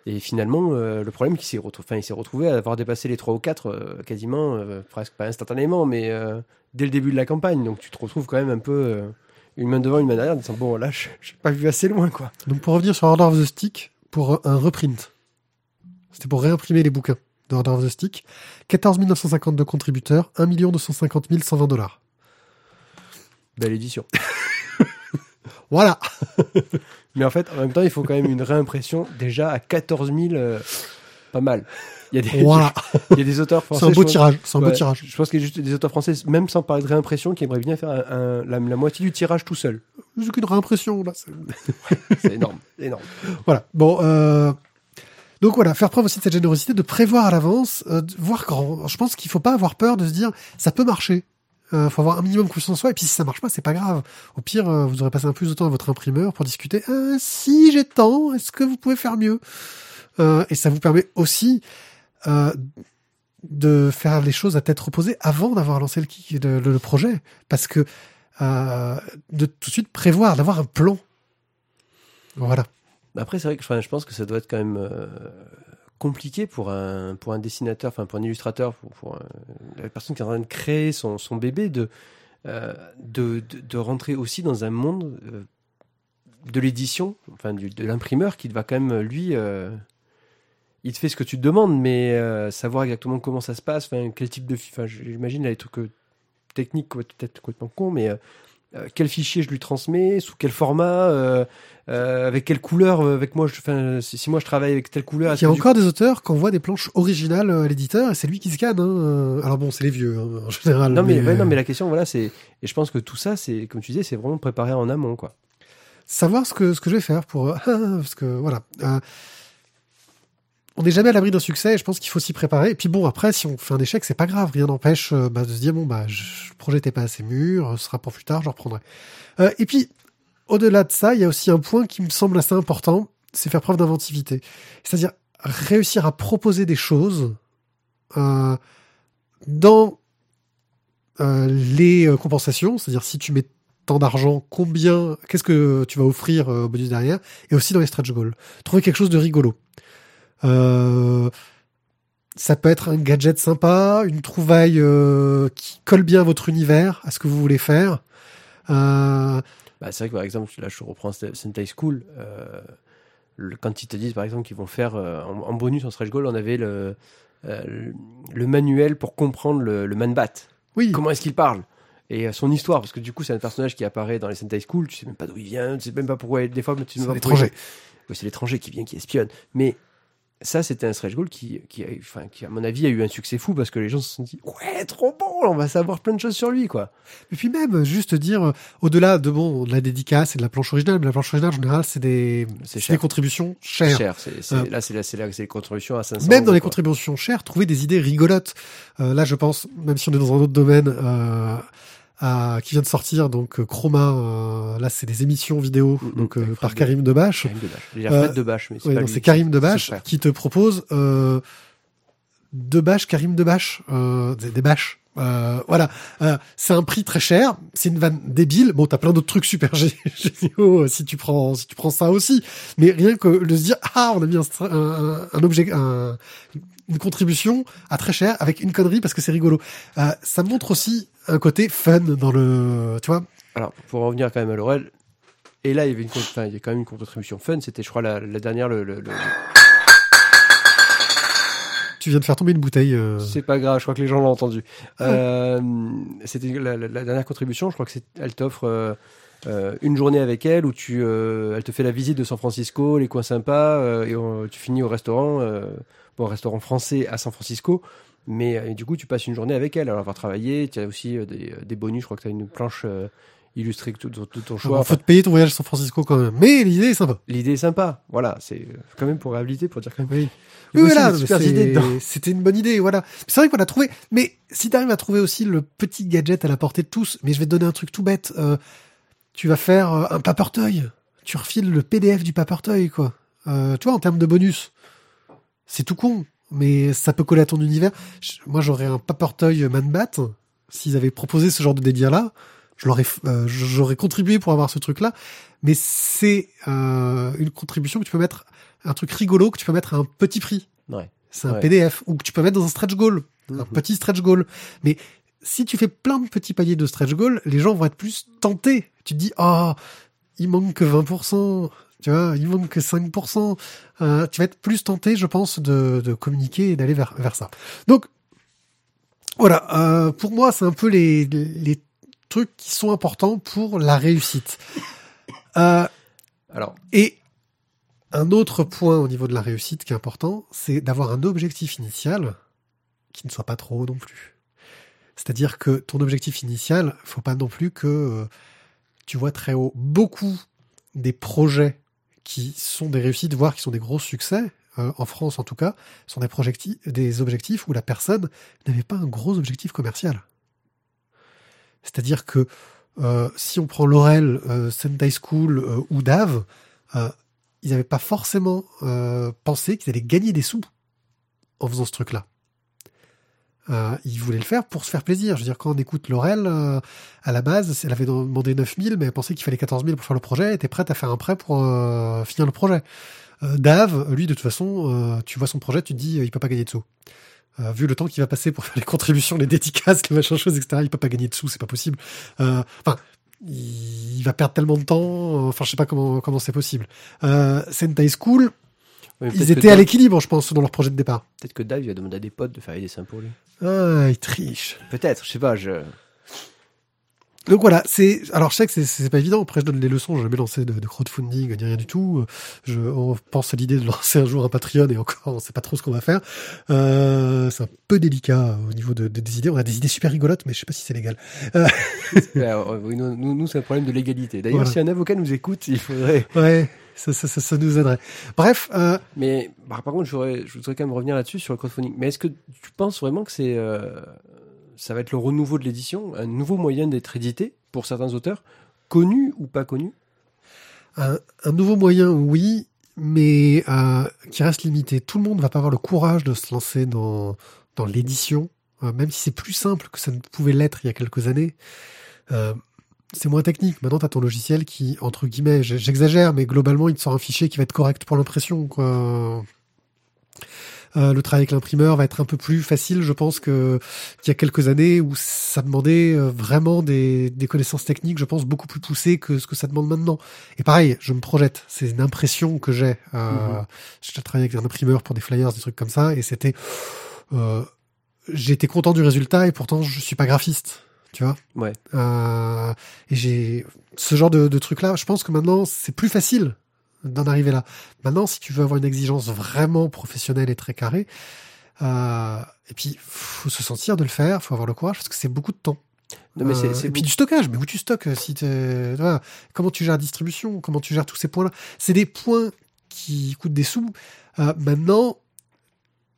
Et finalement, euh, le problème, qu'il s'est retrouvé, il s'est retrouvé à avoir dépassé les 3 ou 4 euh, quasiment, euh, presque pas instantanément, mais dès le début de la campagne. Donc tu te retrouves quand même un peu une main devant, une main derrière, en disant bon, là, je j'ai pas vu assez loin, quoi. Donc pour revenir sur Order of the Stick, pour un reprint, c'était pour réimprimer les bouquins de Order of the Stick, 14 952 contributeurs, 1 250 120 dollars. Belle édition. Voilà. Mais en fait, en même temps, il faut quand même une réimpression déjà à 14 000, euh, pas mal. Il y a des, Voilà. il y a des auteurs français. C'est un beau pense- tirage. C'est un beau tirage. Je pense qu'il y a juste des auteurs français, même sans parler de réimpression, qui aimeraient bien faire un- un- la, la moitié du tirage tout seul. J'ai qu'une réimpression, là. c'est- énorme, énorme. Voilà. Bon, euh... donc voilà, faire preuve aussi de cette générosité, de prévoir à l'avance, euh, voir grand. Je pense qu'il faut pas avoir peur de se dire, ça peut marcher. Euh, faut avoir un minimum de confiance en soi, et puis si ça marche pas, c'est pas grave. Au pire, euh, vous aurez passé un peu plus de temps à votre imprimeur pour discuter. Ah, si j'ai tant, est-ce que vous pouvez faire mieux? Et ça vous permet aussi euh, de faire les choses à tête reposée avant d'avoir lancé le, projet, parce que euh, de tout de suite prévoir, d'avoir un plan. Voilà. Après, c'est vrai que je pense que ça doit être quand même euh, compliqué pour un, pour un dessinateur, enfin pour un illustrateur, pour, pour la personne qui est en train de créer son, son bébé, de, de, de, rentrer aussi dans un monde de l'édition, enfin de l'imprimeur, qui va quand même, lui, il te fait ce que tu te demandes, mais euh, savoir exactement comment ça se passe, enfin, quel type de... fi- Enfin, j'imagine là, les trucs euh, techniques, peut-être complètement con, mais... euh, euh, quel fichier je lui transmets, sous quel format, euh, euh, avec quelle couleur, avec moi, je, enfin, si, si moi je travaille avec telle couleur, Il y a du encore des auteurs qui envoient des planches originales à l'éditeur et c'est lui qui scanne. Hein. Alors bon, c'est les vieux hein, en général. Non mais, ouais, non mais la question voilà c'est et je pense que tout ça c'est comme tu disais c'est vraiment préparé en amont quoi. savoir ce que ce que je vais faire pour parce que voilà. Euh, on n'est jamais à l'abri d'un succès et je pense qu'il faut s'y préparer. Et puis bon, après, si on fait un échec, c'est pas grave. Rien n'empêche euh, bah, de se dire, bon, bah, je, le projet n'était pas assez mûr, ce sera pour plus tard, je reprendrai. Euh, et puis, au-delà de ça, il y a aussi un point qui me semble assez important, c'est faire preuve d'inventivité. C'est-à-dire réussir à proposer des choses euh, dans euh, les euh, compensations, c'est-à-dire si tu mets tant d'argent, combien, qu'est-ce que tu vas offrir euh, au bonus derrière, et aussi dans les stretch goals. Trouver quelque chose de rigolo. Euh, ça peut être un gadget sympa, une trouvaille euh, qui colle bien à votre univers, à ce que vous voulez faire. Euh, Bah, c'est vrai que par exemple là je reprends Sentai School quand ils te disent par exemple qu'ils vont faire euh, en, bonus en stretch goal on avait le euh, manuel pour comprendre le, le man bat. oui, Comment est-ce qu'il parle? Et son histoire parce que du coup c'est un personnage qui apparaît dans les Sentai School tu sais même pas d'où il vient tu sais même pas pourquoi des fois tu sais c'est même pas pourquoi il- l'étranger. Oui, c'est l'étranger qui vient, qui espionne. Mais ça, c'était un stretch goal qui, qui, a, enfin, qui, à mon avis, a eu un succès fou parce que les gens se sont dit Ouais, trop bon, on va savoir plein de choses sur lui, quoi. Et puis même, juste dire, euh, au-delà de bon, de la dédicace et de la planche originale, mais la planche originale, en général, c'est des, C'est des contributions chères. Cher. c'est c'est- Euh. là, c'est là, c'est là, c'est les contributions à 500 Même dans euros, les quoi. contributions chères, trouver des idées rigolotes. Euh, là, je pense, même si on est dans un autre domaine, euh, à- qui vient de sortir, donc euh, Chroma, euh, là, c'est des émissions vidéo, Mm, mm, donc euh, par Karim Debache. Karim Debache. C'est lui. c'est Karim Debache qui te propose euh, Debache, Karim Debache, euh, des, des bâches. Euh, voilà, Euh, c'est un prix très cher, c'est une vanne débile. Bon, t'as plein d'autres trucs super gé- géniaux si tu prends si tu prends ça aussi. Mais rien que de se dire ah on a mis un, un- un objet, un- une contribution à très cher avec une connerie parce que c'est rigolo. Euh, ça montre aussi un côté fun dans le, tu vois. Alors, pour revenir quand même à Laurel, et là, il y avait une, enfin, il y a quand même une contribution fun. C'était, je crois, la, la dernière, le, le- le- Tu viens de faire tomber une bouteille. euh. C'est pas grave, je crois que les gens l'ont entendu. Euh, C'était la, la- la dernière contribution, je crois que c'est, elle t'offre euh, une journée avec elle où tu, euh, elle te fait la visite de San Francisco, les coins sympas, euh, et on- tu finis au restaurant, euh, bon, restaurant français à San Francisco. Mais euh, du coup, tu passes une journée avec elle. Alors, elle va travailler. Tu as aussi euh, des, des bonus. Je crois que tu as une planche euh, illustrée de- de ton choix. Il faut te payer ton voyage à San Francisco quand même. Mais l'idée est sympa. L'idée est sympa. Voilà, c'est quand même pour réhabiliter, pour dire quand même. Oui. Oui, voilà. C'était une bonne idée, voilà. C'est vrai qu'on a trouvé, mais si t'arrives à trouver aussi le petit gadget à la portée de tous, mais je vais te donner un truc tout bête, euh, tu vas faire euh, un papertoy. Tu refiles le PDF du papertoy, quoi. Euh, tu vois, en termes de bonus. C'est tout con, mais ça peut coller à ton univers. Je- moi, j'aurais un papertoy Man-Bat. S'ils avaient proposé ce genre de délire-là, euh, j'aurais contribué pour avoir ce truc-là. Mais c'est euh, une contribution que tu peux mettre, un truc rigolo que tu peux mettre à un petit prix. Ouais. C'est un Ouais. PDF ou que tu peux mettre dans un stretch goal, un Mhm. petit stretch goal. Mais si tu fais plein de petits paliers de stretch goal, les gens vont être plus tentés. Tu te dis, ah, il manque que 20%, tu vois, il manque que 5%. Euh, tu vas être plus tenté, je pense, de, de communiquer et d'aller vers, vers ça. Donc, voilà, euh, pour moi, c'est un peu les, les trucs qui sont importants pour la réussite. Euh, Alors, et un autre point au niveau de la réussite qui est important, c'est d'avoir un objectif initial qui ne soit pas trop haut non plus. C'est-à-dire que ton objectif initial, faut pas non plus que tu vois très haut. Beaucoup des projets qui sont des réussites, voire qui sont des gros succès, euh, en France en tout cas, sont des, objectifs où la personne n'avait pas un gros objectif commercial. C'est-à-dire que euh, si on prend Laurel, euh, Sentai School ou Dave, ils n'avaient pas forcément pensé qu'ils allaient gagner des sous en faisant ce truc-là. Euh, il voulait le faire pour se faire plaisir. Je veux dire, quand on écoute Laurel, euh, à la base, elle avait demandé 9000, mais elle pensait qu'il fallait 14 000 pour faire le projet, elle était prête à faire un prêt pour euh, finir le projet. Euh, Dave, lui, de toute façon, tu vois son projet, tu te dis, il peut pas gagner de sous. vu le temps qu'il va passer pour faire les contributions, les dédicaces, les machins choses, etc., il peut pas gagner de sous, c'est pas possible. Enfin, il va perdre tellement de temps, enfin, je sais pas comment comment c'est possible. Sentai School, ils étaient à l'équilibre, je pense, dans leur projet de départ. Peut-être que Dave, il a demandé à des potes de faire des dessins pour lui. Ah, il triche. Peut-être, je sais pas, je... Donc voilà, c'est alors je sais que c'est pas évident. Après, je donne les leçons. Je jamais lancé de, de crowdfunding ni rien du tout. Je on pense à l'idée de lancer un jour un Patreon et encore, on sait pas trop ce qu'on va faire. Euh, c'est un peu délicat au niveau de, des idées. On a des idées super rigolotes, mais je sais pas si c'est légal. Euh... nous, nous c'est un problème de légalité. D'ailleurs, si un avocat nous écoute, il faudrait. Ouais ça, ça, ça, ça, nous aiderait. Bref. Euh... Mais bah, par contre, je voudrais quand même revenir là-dessus sur le crowdfunding. Mais est-ce que tu penses vraiment que c'est, euh, ça va être le renouveau de l'édition, un nouveau moyen d'être édité pour certains auteurs, connus ou pas connus un, un, nouveau moyen, oui, mais euh, qui reste limité. Tout le monde va pas avoir le courage de se lancer dans dans l'édition, même si c'est plus simple que ça ne pouvait l'être il y a quelques années. C'est moins technique. Maintenant, tu as ton logiciel qui, entre guillemets, j'exagère, mais globalement, il te sort un fichier qui va être correct pour l'impression. Quoi. Euh, le travail avec l'imprimeur va être un peu plus facile, je pense, que qu'il y a quelques années où ça demandait euh, vraiment des, des, connaissances techniques, je pense, beaucoup plus poussées que ce que ça demande maintenant. Et pareil, je me projette. C'est une impression que j'ai. Euh, mm-hmm. J'ai travaillé avec un imprimeur pour des flyers, des trucs comme ça, et c'était... Euh, J'étais content du résultat et pourtant je suis pas graphiste tu vois. Ouais. Euh, et j'ai ce genre de, de truc là. Je pense que maintenant c'est plus facile d'en arriver là. Maintenant, si tu veux avoir une exigence vraiment professionnelle et très carrée, euh, et puis faut se sentir de le faire, faut avoir le courage parce que c'est beaucoup de temps. Non, mais c'est, euh, et puis du stockage, mais où tu stockes si t'es, voilà. comment tu gères la distribution, comment tu gères tous ces points-là. C'est des points qui coûtent des sous. Euh, maintenant,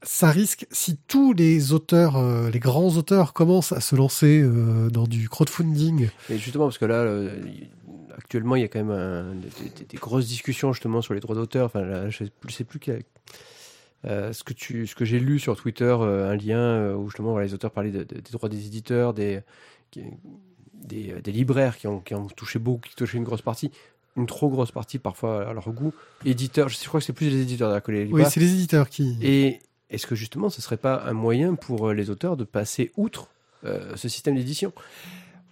ça risque, si tous les auteurs, euh, les grands auteurs commencent à se lancer euh, dans du crowdfunding. Et justement, parce que là, euh, actuellement, il y a quand même des, grosses discussions justement sur les droits d'auteur. Enfin, je sais, sais plus ce que tu, ce que j'ai lu sur Twitter, un lien où justement les auteurs parlaient des droits des éditeurs, des, des, des, libraires qui ont, qui ont touché beaucoup, qui touché une grosse partie une trop grosse partie parfois à leur goût. Éditeurs, je crois que c'est plus les éditeurs que les libraires. Oui, c'est les éditeurs qui. Et, est-ce que justement ce serait pas un moyen pour euh, les auteurs de passer outre euh, ce système d'édition?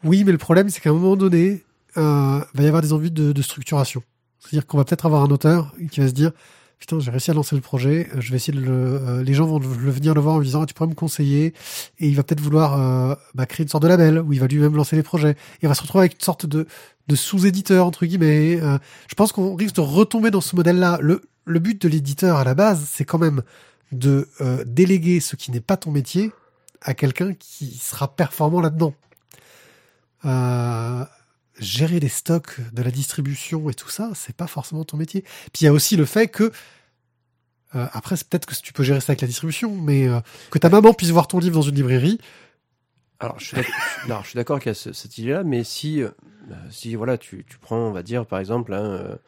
Oui, mais le problème c'est qu'à un moment donné, euh, va y avoir des envies de, de structuration. C'est-à-dire qu'on va peut-être avoir un auteur qui va se dire putain j'ai réussi à lancer le projet, je vais essayer de le, euh, les gens vont le, venir le voir en lui disant ah, tu pourrais me conseiller et il va peut-être vouloir euh, bah, créer une sorte de label où il va lui-même lancer les projets. Il va se retrouver avec une sorte de, de sous-éditeur entre guillemets. je pense qu'on risque de retomber dans ce modèle-là. Le, le but de l'éditeur à la base c'est quand même de euh, déléguer ce qui n'est pas ton métier à quelqu'un qui sera performant là-dedans. Euh, gérer les stocks de la distribution et tout ça, c'est pas forcément ton métier. Puis il y a aussi le fait que euh, après, peut-être que tu peux gérer ça avec la distribution, mais que ta maman puisse voir ton livre dans une librairie. Alors, je suis d'accord qu'il y a cette idée-là, mais si, si voilà, tu, tu, prends, on va dire, par exemple, hein,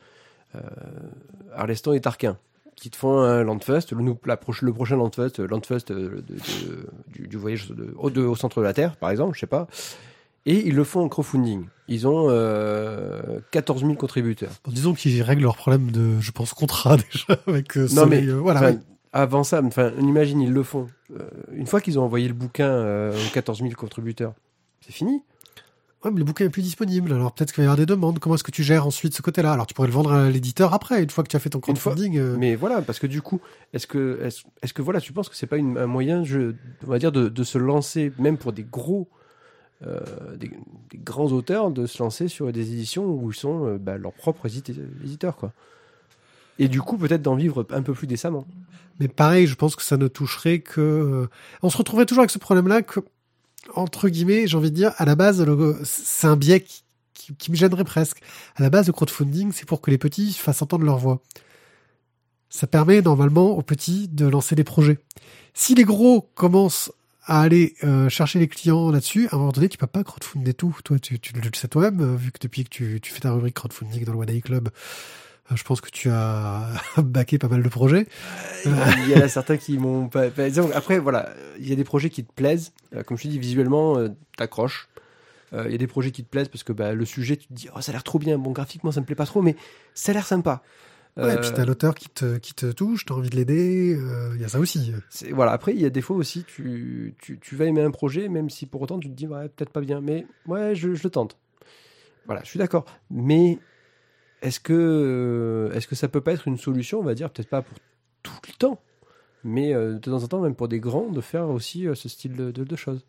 Arleston et Tarquin qui te font un Landfest, le, la le prochain Landfest, euh, Landfest euh, de, du, du, voyage au, de, au, centre de la Terre, par exemple, je sais pas. Et ils le font en crowdfunding. Ils ont euh, 14 000 contributeurs. Bon, disons qu'ils règlent leur problème de, je pense, contrat déjà avec euh, Non mais euh, voilà. Avant ça, enfin, on imagine, ils le font. une fois qu'ils ont envoyé le bouquin aux 14 000 contributeurs, c'est fini. Ouais, mais le bouquin est plus disponible, alors peut-être qu'il va y avoir des demandes. Comment est-ce que tu gères ensuite ce côté-là? Alors tu pourrais le vendre à l'éditeur après, une fois que tu as fait ton crowdfunding. Euh. Mais voilà, parce que du coup, est-ce que, est-ce, que voilà, tu penses que c'est pas une, un moyen, je, on va dire, de, de, se lancer, même pour des gros, euh, des, des, grands auteurs, de se lancer sur des éditions où ils sont euh, bah, leurs propres éditeurs, quoi? Et du coup, peut-être d'en vivre un peu plus décemment. Mais pareil, je pense que ça ne toucherait que. On se retrouverait toujours avec ce problème-là que entre guillemets, j'ai envie de dire, à la base, c'est un biais qui, me gênerait presque. À la base, le crowdfunding, c'est pour que les petits fassent entendre leur voix. Ça permet normalement aux petits de lancer des projets. Si les gros commencent à aller euh, chercher les clients là-dessus, à un moment donné, tu peux pas crowdfunder tout. Toi, tu, tu le sais toi-même, euh, vu que depuis que tu, tu fais ta rubrique crowdfunding dans le One Day Club, Je pense que tu as baqué pas mal de projets. Il y en a certains qui m'ont pas. Après, voilà, il y a des projets qui te plaisent. Euh, Comme je te dis, visuellement, euh, t'accroches. Euh, Il y a des projets qui te plaisent parce que bah, le sujet, tu te dis, oh, ça a l'air trop bien. Bon, graphiquement, ça me plaît pas trop, mais ça a l'air sympa. Ouais, Euh, et puis t'as l'auteur qui te, qui te touche, t'as envie de l'aider, euh, il y a ça aussi. voilà, après, il y a des fois aussi, tu, tu, tu vas aimer un projet, même si pour autant tu te dis, ouais, peut-être pas bien, mais ouais, je, je le tente. Voilà, je suis d'accord. Mais est-ce que, euh, est-ce que ça peut pas être une solution, on va dire, peut-être pas pour tout le temps, mais euh, de temps en temps, même pour des grands, de faire aussi euh, ce style de, de- de choses?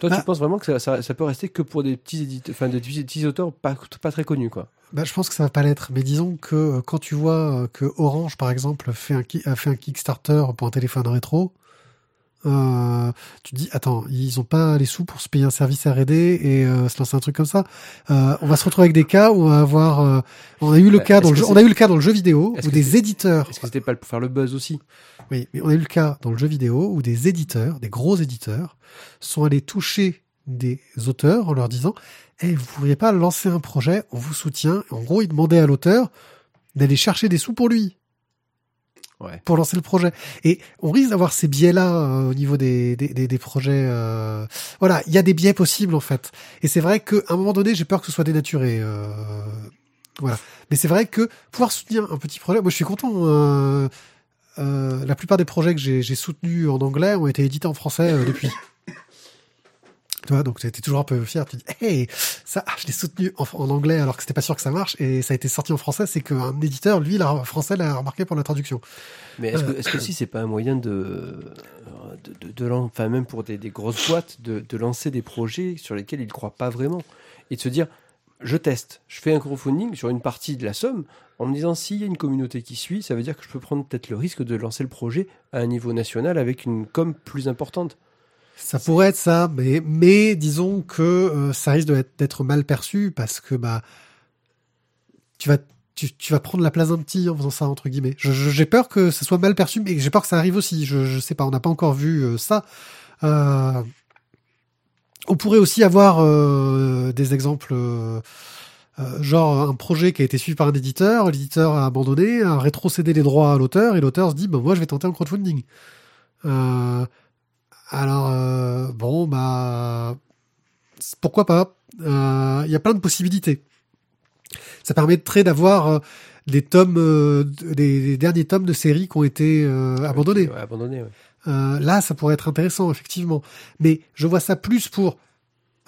Toi, Bah- tu penses vraiment que ça, ça- ça peut rester que pour des petits éditeurs, enfin, des petits, petits auteurs pas, pas très connus, quoi? Bah, je pense que ça va pas l'être, mais disons que euh, quand tu vois euh, que Orange, par exemple, fait un a fait un Kickstarter pour un téléphone rétro, euh, tu dis attends, ils ont pas les sous pour se payer un service R&D et euh, se lancer un truc comme ça. Euh, on va se retrouver avec des cas où on va avoir, euh, on a eu le Bah, cas dans le jeu, on a eu le cas dans le jeu vidéo où des éditeurs, Est-ce que c'était pas pour faire le buzz aussi? Oui, mais on a eu le cas dans le jeu vidéo où des éditeurs, des gros éditeurs, sont allés toucher des auteurs en leur disant Eh, vous pourriez pas lancer un projet, on vous soutient. En gros, ils demandaient à l'auteur d'aller chercher des sous pour lui, Ouais. pour lancer le projet. Et on risque d'avoir ces biais-là euh, au niveau des, des, des, des projets. euh, Voilà, il y a des biais possibles en fait. Et c'est vrai qu'à un moment donné, j'ai peur que ce soit dénaturé. euh, Voilà. Mais c'est vrai que pouvoir soutenir un petit projet, moi je suis content. euh, euh, la plupart des projets que j'ai j'ai soutenus en anglais ont été édités en français euh, depuis. Tu vois, donc j'étais toujours un peu fier. Tu dis, hey, ça, ah, je l'ai soutenu en, en anglais alors que c'était pas sûr que ça marche et ça a été sorti en français. C'est qu'un éditeur, lui, la français l'a remarqué pour la traduction. Mais est-ce que, Euh, est-ce que si c'est pas un moyen de, de, de, de enfin même pour des, des grosses boîtes, de, de lancer des projets sur lesquels ils ne croient pas vraiment et de se dire, je teste, je fais un crowdfunding sur une partie de la somme en me disant s'il y a une communauté qui suit, ça veut dire que je peux prendre peut-être le risque de lancer le projet à un niveau national avec une com plus importante. Ça pourrait être ça, mais, mais disons que euh, ça risque d'être mal perçu parce que bah tu vas tu, vas prendre la place d'un petit en faisant ça entre guillemets. J'ai peur que ça soit mal perçu, mais j'ai peur que ça arrive aussi. Je, je sais pas, on n'a pas encore vu euh, ça. Euh, on pourrait aussi avoir euh, des exemples. euh, euh, genre un projet qui a été suivi par un éditeur, l'éditeur a abandonné, a rétrocédé les droits à l'auteur, et l'auteur se dit, bah, moi je vais tenter un crowdfunding. Euh, alors, euh, bon, bah, pourquoi pas? Euh, Il y a plein de possibilités. Ça permettrait d'avoir euh, des tomes, euh, des, des derniers tomes de séries qui ont été euh, abandonnés. Ouais, abandonné, ouais. Euh, là, ça pourrait être intéressant, effectivement. Mais je vois ça plus pour,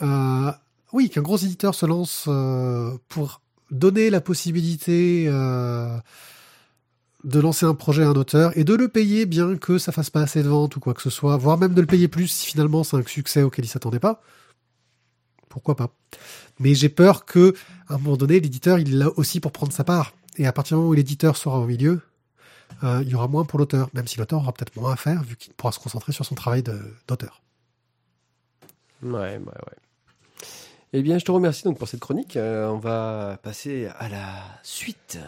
euh, oui, qu'un gros éditeur se lance euh, pour donner la possibilité euh, de lancer un projet à un auteur et de le payer bien que ça fasse pas assez de ventes ou quoi que ce soit, voire même de le payer plus si finalement c'est un succès auquel il s'attendait pas. Pourquoi pas Mais j'ai peur que, à un moment donné, l'éditeur il l'a aussi pour prendre sa part. Et à partir du moment où l'éditeur sera au milieu, euh, il y aura moins pour l'auteur, même si l'auteur aura peut-être moins à faire vu qu'il pourra se concentrer sur son travail d'auteur. Ouais, ouais, ouais. Eh bien, je te remercie donc pour cette chronique. Euh, on va passer à la suite.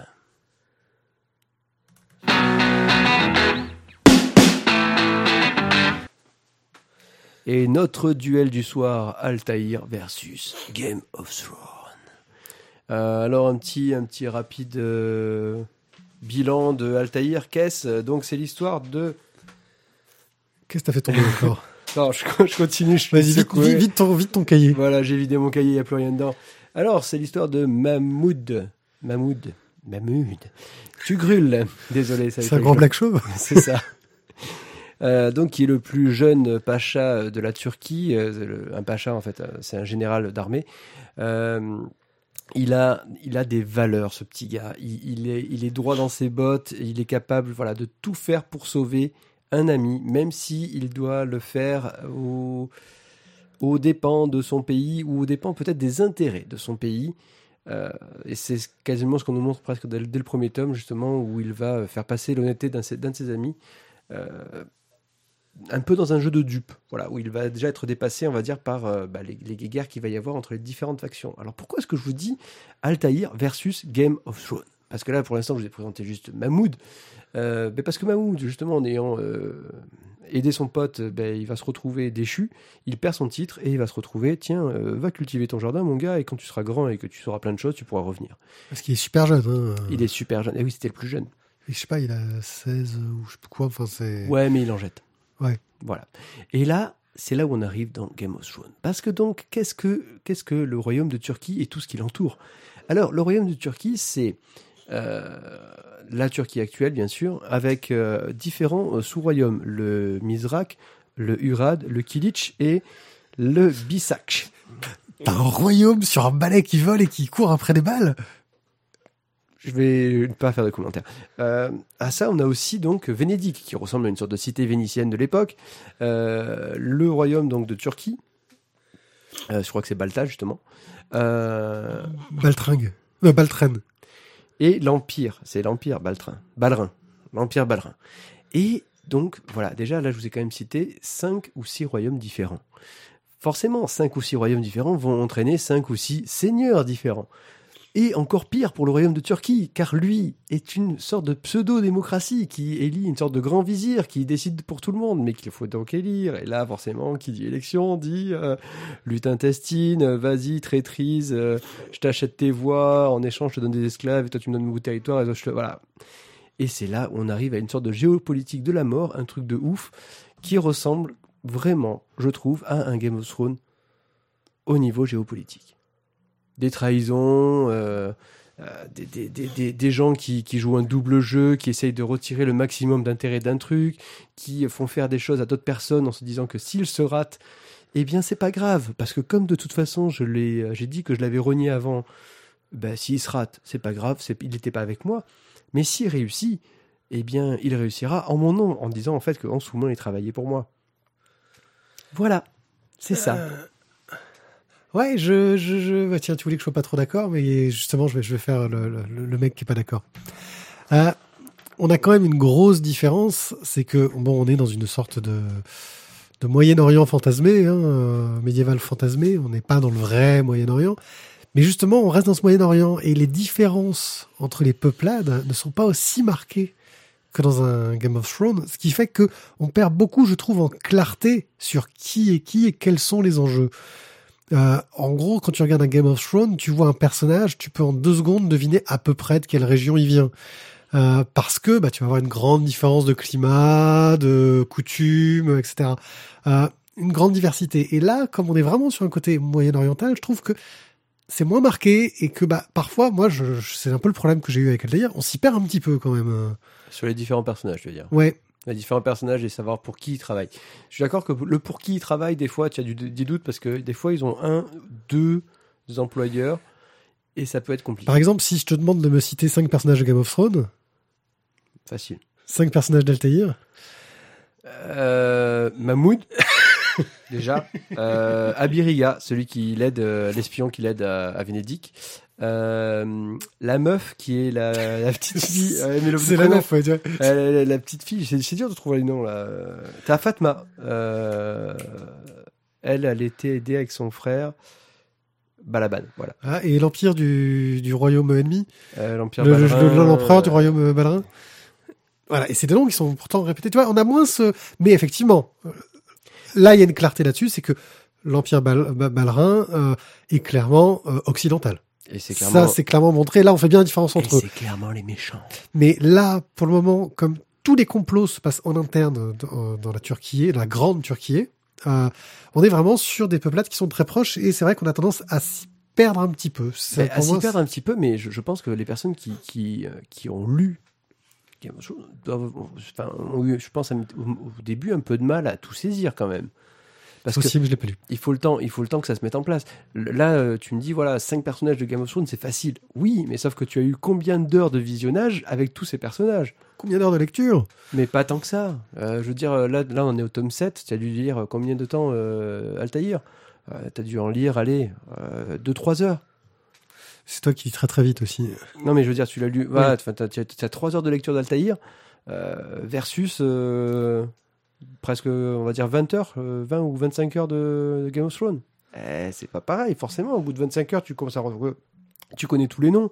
Et notre duel du soir, Altaïr versus Game of Thrones. Euh, alors un petit, un petit rapide euh, bilan de Altaïr. Qu'est-ce Donc c'est l'histoire de. Qu'est-ce que t'as fait tomber encore Non, je, je continue. Je Vas-y, vite ton, vite ton cahier. Voilà, j'ai vidé mon cahier, il n'y a plus rien dedans. Alors, c'est l'histoire de Mahmoud. Mahmoud. Mahmoud. Tugrul. Désolé, C'est un grand black chauve. C'est ça. Euh, donc, qui est le plus jeune pacha de la Turquie. Euh, le- un pacha, en fait, euh, c'est un général d'armée. Euh, il a, il a des valeurs, ce petit gars. Il, il est, il est droit dans ses bottes. Il est capable, voilà, de tout faire pour sauver un ami, même si il doit le faire au, aux dépens de son pays ou aux dépens peut-être des intérêts de son pays. Euh, et c'est quasiment ce qu'on nous montre presque dès, le premier tome, justement, où il va faire passer l'honnêteté d'un de ses- amis. euh, un peu dans un jeu de dupe, voilà, où il va déjà être dépassé, on va dire, par euh, bah, les, les guerres qu'il va y avoir entre les différentes factions. Alors pourquoi est-ce que je vous dis Altaïr versus Game of Thrones? Parce que là, pour l'instant, je vous ai présenté juste Mahmoud. Euh, ben parce que Mahmoud, justement, en ayant euh, aidé son pote, ben, il va se retrouver déchu, il perd son titre et il va se retrouver, tiens, euh, va cultiver ton jardin, mon gars, et quand tu seras grand et que tu sauras plein de choses, tu pourras revenir. Parce qu'il est super jeune. Hein. Il est super jeune. Et oui, c'était le plus jeune. Et je sais pas, il a 16 ou je sais pas quoi. Enfin, c'est. Ouais, mais il en jette. Ouais. Voilà. Et là, c'est là où on arrive dans Game of Thrones. Parce que donc, qu'est-ce que, qu'est-ce que le royaume de Turquie et tout ce qui l'entoure? Alors, le royaume de Turquie, c'est euh, la Turquie actuelle, bien sûr, avec euh, différents euh, sous-royaumes. Le Mizrak, le Urad, le Kilich et le Bisak. T'as un royaume sur un balai qui vole et qui court après des balles? Je vais pas faire de commentaires. Euh, à ça, on a aussi donc Vénédic, qui ressemble à une sorte de cité vénitienne de l'époque. Euh, le royaume donc de Turquie. Euh, je crois que c'est Balta justement. Euh, Baltringue. Euh, Baltren. Et l'Empire, c'est l'Empire Baltrin, Balrin, l'Empire Balrin. Et donc, voilà, déjà là, je vous ai quand même cité cinq ou six royaumes différents. Forcément, cinq ou six royaumes différents vont entraîner cinq ou six seigneurs différents. Et encore pire pour le royaume de Turquie, car lui est une sorte de pseudo-démocratie qui élit une sorte de grand vizir qui décide pour tout le monde, mais qu'il faut donc élire. Et là, forcément, qui dit élection dit euh, lutte intestine, vas-y, traîtrise, euh, je t'achète tes voix, en échange je te donne des esclaves, et toi tu me donnes mon territoire, et je. Voilà. Et c'est là où on arrive à une sorte de géopolitique de la mort, un truc de ouf, qui ressemble vraiment, je trouve, à un Game of Thrones au niveau géopolitique. Des trahisons, euh, euh, des, des, des, des, gens qui, qui jouent un double jeu, qui essayent de retirer le maximum d'intérêt d'un truc, qui font faire des choses à d'autres personnes en se disant que s'ils se ratent, eh bien c'est pas grave, parce que comme de toute façon je l'ai, j'ai dit que je l'avais renié avant, ben, s'il se rate, c'est pas grave, c'est, il n'était pas avec moi. Mais s'il réussit, eh bien, il réussira en mon nom, en disant en fait que en sous-main, il travaillait pour moi. Voilà, c'est ça. Ouais, je, je, je... bah, tiens, tu voulais que je sois pas trop d'accord, mais justement, je vais, je vais faire le, le, le mec qui est pas d'accord. Euh, on a quand même une grosse différence, c'est que bon, on est dans une sorte de de Moyen-Orient fantasmé, hein, euh, médiéval fantasmé. On n'est pas dans le vrai Moyen-Orient, mais justement, on reste dans ce Moyen-Orient et les différences entre les peuplades ne sont pas aussi marquées que dans un Game of Thrones, ce qui fait que on perd beaucoup, je trouve, en clarté sur qui est qui et quels sont les enjeux. Euh, en gros, quand tu regardes un Game of Thrones, tu vois un personnage, tu peux en deux secondes deviner à peu près de quelle région il vient. Euh, parce que bah, tu vas avoir une grande différence de climat, de coutumes, etc. Euh, une grande diversité. Et là, comme on est vraiment sur un côté moyen-oriental, je trouve que c'est moins marqué et que bah parfois, moi, je, je- c'est un peu le problème que j'ai eu avec Altair, on s'y perd un petit peu quand même. Sur les différents personnages, je veux dire. Ouais, Les différents personnages et savoir pour qui ils travaillent. Je suis d'accord que le pour qui ils travaillent, des fois, tu as du, des doutes parce que des fois, ils ont un, deux employeurs et ça peut être compliqué. par exemple, si je te demande de me citer cinq personnages de Game of Thrones, Facile. cinq personnages d'Altair, Euh, Mahmoud, déjà. Euh, Abiriga, celui qui l'aide, euh, l'espion qui l'aide à, à Vénédic. Euh, la meuf qui est la, la petite fille. le c'est la meuf, ouais, tu vois. La, la petite fille, c'est dur de trouver les noms là. T'as Fatma. Euh, elle, elle était aidée avec son frère. Balaban, voilà. Ah, et l'empire du, du royaume ennemi, L'Empire le- le- le- l'empereur du royaume Balarin. Voilà, et c'est des noms qui sont pourtant répétés. Tu vois, on a moins ce... Mais effectivement, là, il y a une clarté là-dessus, c'est que l'empire Bal- Ba- Balarin euh, est clairement euh, occidental. Et c'est clairement. Ça, c'est clairement montré. Là, on fait bien la différence entre eux. c'est clairement les méchants. Mais là, pour le moment, comme tous les complots se passent en interne dans, dans la Turquie, la grande Turquie, euh, on est vraiment sur des peuplades qui sont très proches et c'est vrai qu'on a tendance à s'y perdre un petit peu. Ça, à s'y perdre un petit peu, mais je, je pense que les personnes qui, qui, euh, qui ont lu doivent, enfin, ont eu, je pense, au, début, un peu de mal à tout saisir quand même. Parce c'est que possible, je l'ai pas lu. il faut le temps, il faut le temps que ça se mette en place. Là, euh, tu me dis, voilà, cinq personnages de Game of Thrones, c'est facile. Oui, mais sauf que tu as eu combien d'heures de visionnage avec tous ces personnages? Combien d'heures de lecture? Mais pas tant que ça. Euh, je veux dire, euh, là, là, on est au tome 7, tu as dû lire combien de temps euh, Altaïr? Euh, Tu as dû en lire, allez, 2-3 heures. C'est toi qui lis très très vite aussi. Non, mais je veux dire, tu l'as lu. Voilà, t'as, t'as- t'as trois heures de lecture d'Altaïr euh, versus euh, presque, on va dire, 20 heures, euh, 20 ou 25 heures de, de Game of Thrones. Eh, c'est pas pareil, forcément. Au bout de 25 heures, tu commences à tu connais tous les noms.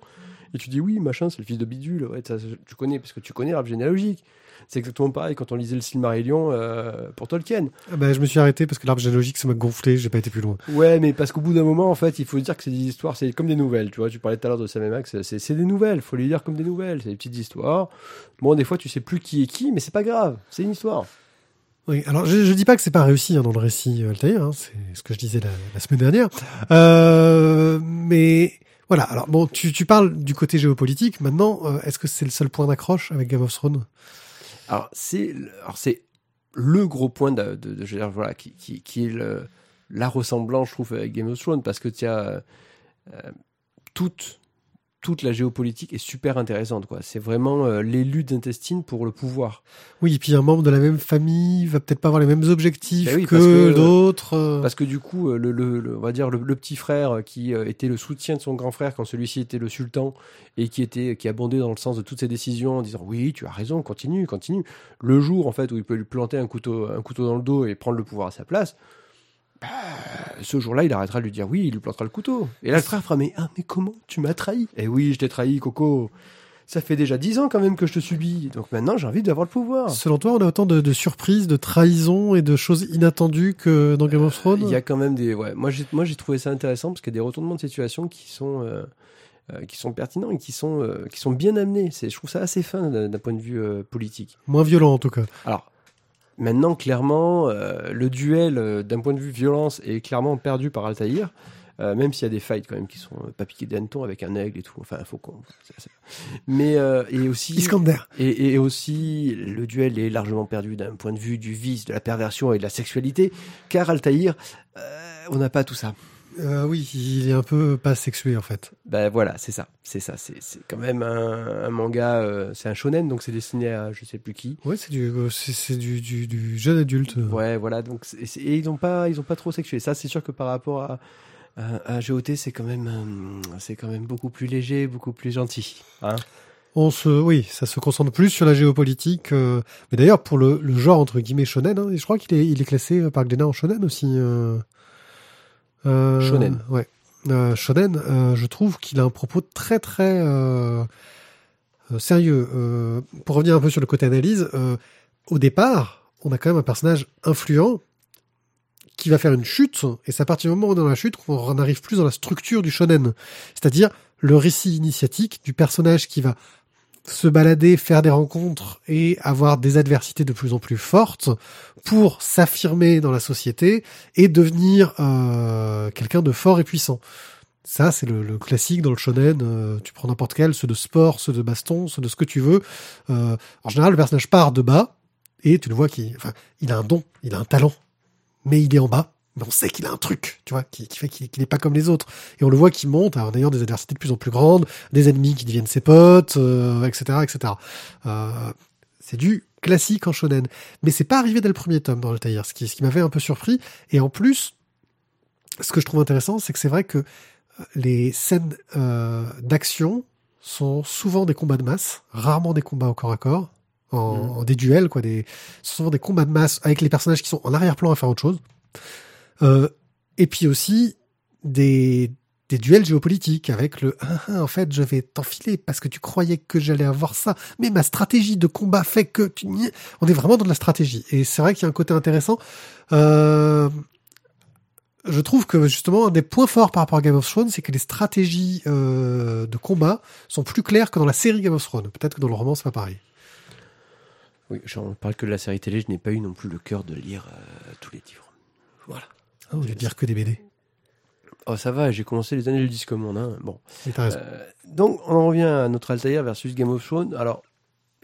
Et tu dis oui, machin, c'est le fils de Bidule. Ouais, tu connais, parce que tu connais l'arbre généalogique. C'est exactement pareil quand on lisait le Silmarillion euh, pour Tolkien. Ah bah, je me suis arrêté parce que l'arbre généalogique, ça m'a gonflé, j'ai pas été plus loin. Ouais, mais parce qu'au bout d'un moment, en fait, il faut dire que c'est des histoires, c'est comme des nouvelles. Tu vois, tu parlais tout à l'heure de Sam et Max, c'est des nouvelles, faut les lire comme des nouvelles, c'est des petites histoires. Bon, des fois, tu sais plus qui est qui, mais c'est pas grave, c'est une histoire. Oui, alors je, je dis pas que c'est pas réussi hein, dans le récit euh, Altair, hein, c'est ce que je disais la, la semaine dernière. Euh, mais voilà, alors bon, tu, tu parles du côté géopolitique. Maintenant, euh, est-ce que c'est le seul point d'accroche avec Game of Thrones? Alors c'est alors c'est le gros point de, de, je veux dire, voilà qui, qui, qui est la ressemblance je trouve avec Game of Thrones parce que tu as euh, euh, toute la géopolitique est super intéressante quoi. C'est vraiment euh, les luttes intestines pour le pouvoir. Oui, et puis un membre de la même famille va peut-être pas avoir les mêmes objectifs Ben oui, que, que- d'autres. euh. Parce que du coup, euh, le, le- le- on va dire le, le petit frère qui euh, était le soutien de son grand frère quand celui-ci était le sultan et qui était qui abondait dans le sens de toutes ses décisions en disant oui, tu as raison, continue, continue. Le jour en fait où il peut lui planter un couteau un couteau dans le dos et prendre le pouvoir à sa place, bah, ce jour-là, il arrêtera de lui dire oui, il lui plantera le couteau. Et là, le frère fera mais ah mais comment tu m'as trahi? Eh oui, je t'ai trahi, Coco. Ça fait déjà dix ans quand même que je te subis. Donc maintenant, j'ai envie d'avoir le pouvoir. Selon toi, on a autant de, de surprises, de trahisons et de choses inattendues que dans Game of Thrones? Il y a quand même des. Ouais, moi, j'ai, moi, j'ai trouvé ça intéressant parce qu'il y a des retournements de situation qui sont, euh, euh, qui sont pertinents et qui sont, euh, qui sont bien amenés. C'est, je trouve ça assez fin d'un, d'un point de vue euh, politique. Moins violent en tout cas. Alors, maintenant, clairement, euh, le duel euh, d'un point de vue violence est clairement perdu par Altaïr. euh, même s'il y a des fights quand même qui sont euh, pas piqués d'hanneton avec un aigle et tout, enfin un faucon. Mais euh, et aussi Iskander. et, et aussi, le duel est largement perdu d'un point de vue du vice, de la perversion et de la sexualité, car Altaïr, euh, on n'a pas tout ça. Euh, oui, il est un peu pas sexué en fait. Ben voilà, c'est ça, c'est ça, c'est c'est quand même un, un manga, euh, c'est un shonen, donc c'est destiné à je sais plus qui. Ouais, c'est du, euh, c'est, c'est du, du, du jeune adulte. Ouais, voilà, donc c'est- c'est- et ils ont pas, ils ont pas trop sexué. Ça, c'est sûr que par rapport à, à, à GOT, c'est quand même, c'est quand même beaucoup plus léger, beaucoup plus gentil. Hein On se, oui, ça se concentre plus sur la géopolitique. euh, mais d'ailleurs, pour le, le genre entre guillemets shonen, hein, et je crois qu'il est, il est classé par Glénat en shonen aussi. Euh, Shonen. Ouais. Euh, shonen, euh, je trouve qu'il a un propos très très euh, euh, sérieux. Euh, pour revenir un peu sur le côté analyse, euh, au départ, on a quand même un personnage influent qui va faire une chute, et c'est à partir du moment où on est dans la chute qu'on n'arrive plus dans la structure du shonen. C'est-à-dire le récit initiatique du personnage qui va se balader, faire des rencontres et avoir des adversités de plus en plus fortes pour s'affirmer dans la société et devenir euh, quelqu'un de fort et puissant. Ça, c'est le, le classique dans le shonen. euh, tu prends n'importe quel, ceux de sport, ceux de baston, ceux de ce que tu veux. Euh, en général, le personnage part de bas et tu le vois qu'il enfin, il a un don, il a un talent, mais il est en bas. Mais on sait qu'il a un truc, tu vois, qui, qui fait qu'il qu'il n'est pas comme les autres. Et on le voit qui monte en ayant des adversités de plus en plus grandes, des ennemis qui deviennent ses potes, euh, etc., etc. Euh, c'est du classique en shonen. Mais c'est pas arrivé dès le premier tome dans le tailleur, ce qui, ce qui m'avait un peu surpris. Et en plus, ce que je trouve intéressant, c'est que c'est vrai que euh, les scènes euh, d'action sont souvent des combats de masse, rarement des combats au corps à corps, en, en des duels, quoi, des, ce sont souvent des combats de masse avec les personnages qui sont en arrière-plan à faire autre chose. Euh, et puis aussi des, duels géopolitiques avec le ah, ah, en fait je vais t'enfiler parce que tu croyais que j'allais avoir ça. Mais ma stratégie de combat fait que tu on est vraiment dans de la stratégie. Et c'est vrai qu'il y a un côté intéressant. Euh, je trouve que justement un des points forts par rapport à Game of Thrones c'est que les stratégies euh, de combat sont plus claires que dans la série Game of Thrones. Peut-être que dans le roman c'est pas pareil. Oui, j'en parle que de la série télé, je n'ai pas eu non plus le cœur de lire tous les livres. Voilà. Ah, de dire que des BD Oh, ça va, j'ai commencé les années du disque monde. Hein. Bon. Euh, donc, on en revient à notre Altair versus Game of Thrones. Alors,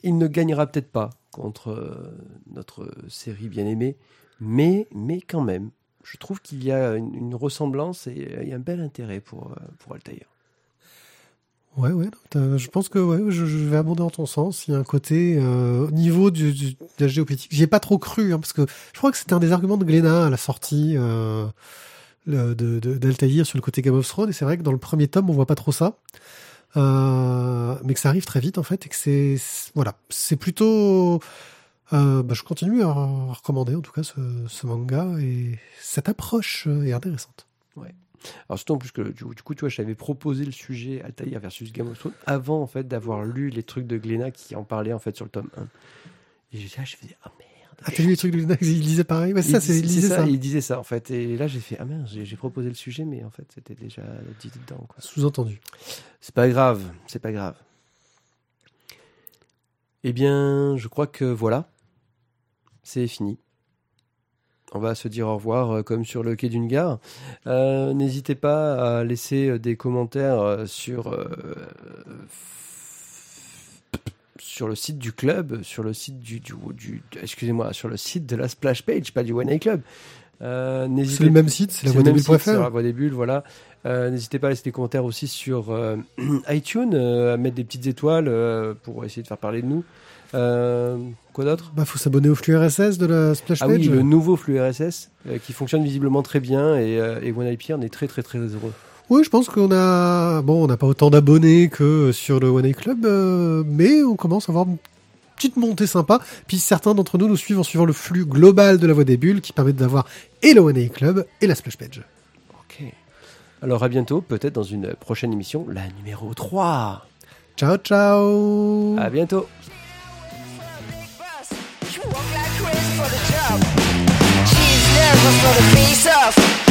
il ne gagnera peut-être pas contre euh, notre série bien aimée, mais, mais quand même, je trouve qu'il y a une, une ressemblance et euh, un bel intérêt pour, pour Altair. Ouais, ouais, je pense que ouais, je, vais abonder en ton sens. Il y a un côté euh, au niveau du, de la géopolitique. J'y ai pas trop cru, hein, parce que je crois que c'était un des arguments de Glénat à la sortie euh, d'Altaïr sur le côté Game of Thrones. Et c'est vrai que dans le premier tome, on voit pas trop ça. Euh, mais que ça arrive très vite, en fait, et que c'est... Voilà, c'est plutôt... Euh, bah, je continue à recommander, en tout cas, ce, ce manga, et cette approche euh, est intéressante. Alors surtout en plus que du, du coup, tu vois, j'avais proposé le sujet Altaïr versus Game of Thrones avant en fait d'avoir lu les trucs de Glénat qui en parlaient en fait sur le tome 1. Et là, je faisais ah merde. Ah, t'as lu les trucs de Lunax Il disait pareil? C'est ça, Il c'est il disait ça. Il disait ça en fait. Et là, j'ai fait ah merde, j'ai j'ai proposé le sujet, mais en fait, c'était déjà dit dedans. Quoi. Sous-entendu. C'est pas grave, c'est pas grave. Eh bien, je crois que voilà, c'est fini. On va se dire au revoir euh, comme sur le quai d'une gare. Euh, N'hésitez pas à laisser euh, des commentaires sur euh, sur le site du club, sur le site du, du, du- excusez-moi, sur le site de la splash page, pas du One A Club. Euh, N'hésitez C'est le même site, c'est la même site, sur la voix voix des bulles, voilà. Euh, N'hésitez pas à laisser des commentaires aussi sur euh, iTunes, à mettre des petites étoiles pour essayer de faire parler de nous. Euh, quoi d'autre Bah, faut s'abonner au flux RSS de la splash Ah page. oui, le nouveau flux RSS euh, qui fonctionne visiblement très bien et, euh, et OneIP, on est très très très heureux. Oui, je pense qu'on a, bon, on n'a pas autant d'abonnés que sur le One Club, euh, mais on commence à avoir une petite montée sympa. Puis certains d'entre nous nous suivent en suivant le flux global de la voix des bulles qui permet d'avoir et le One Club et la splash page. Ok. Alors à bientôt, peut-être dans une prochaine émission, la numéro 3. Ciao, ciao. À bientôt. Walk like crazy for the job. She's nervous for the face off.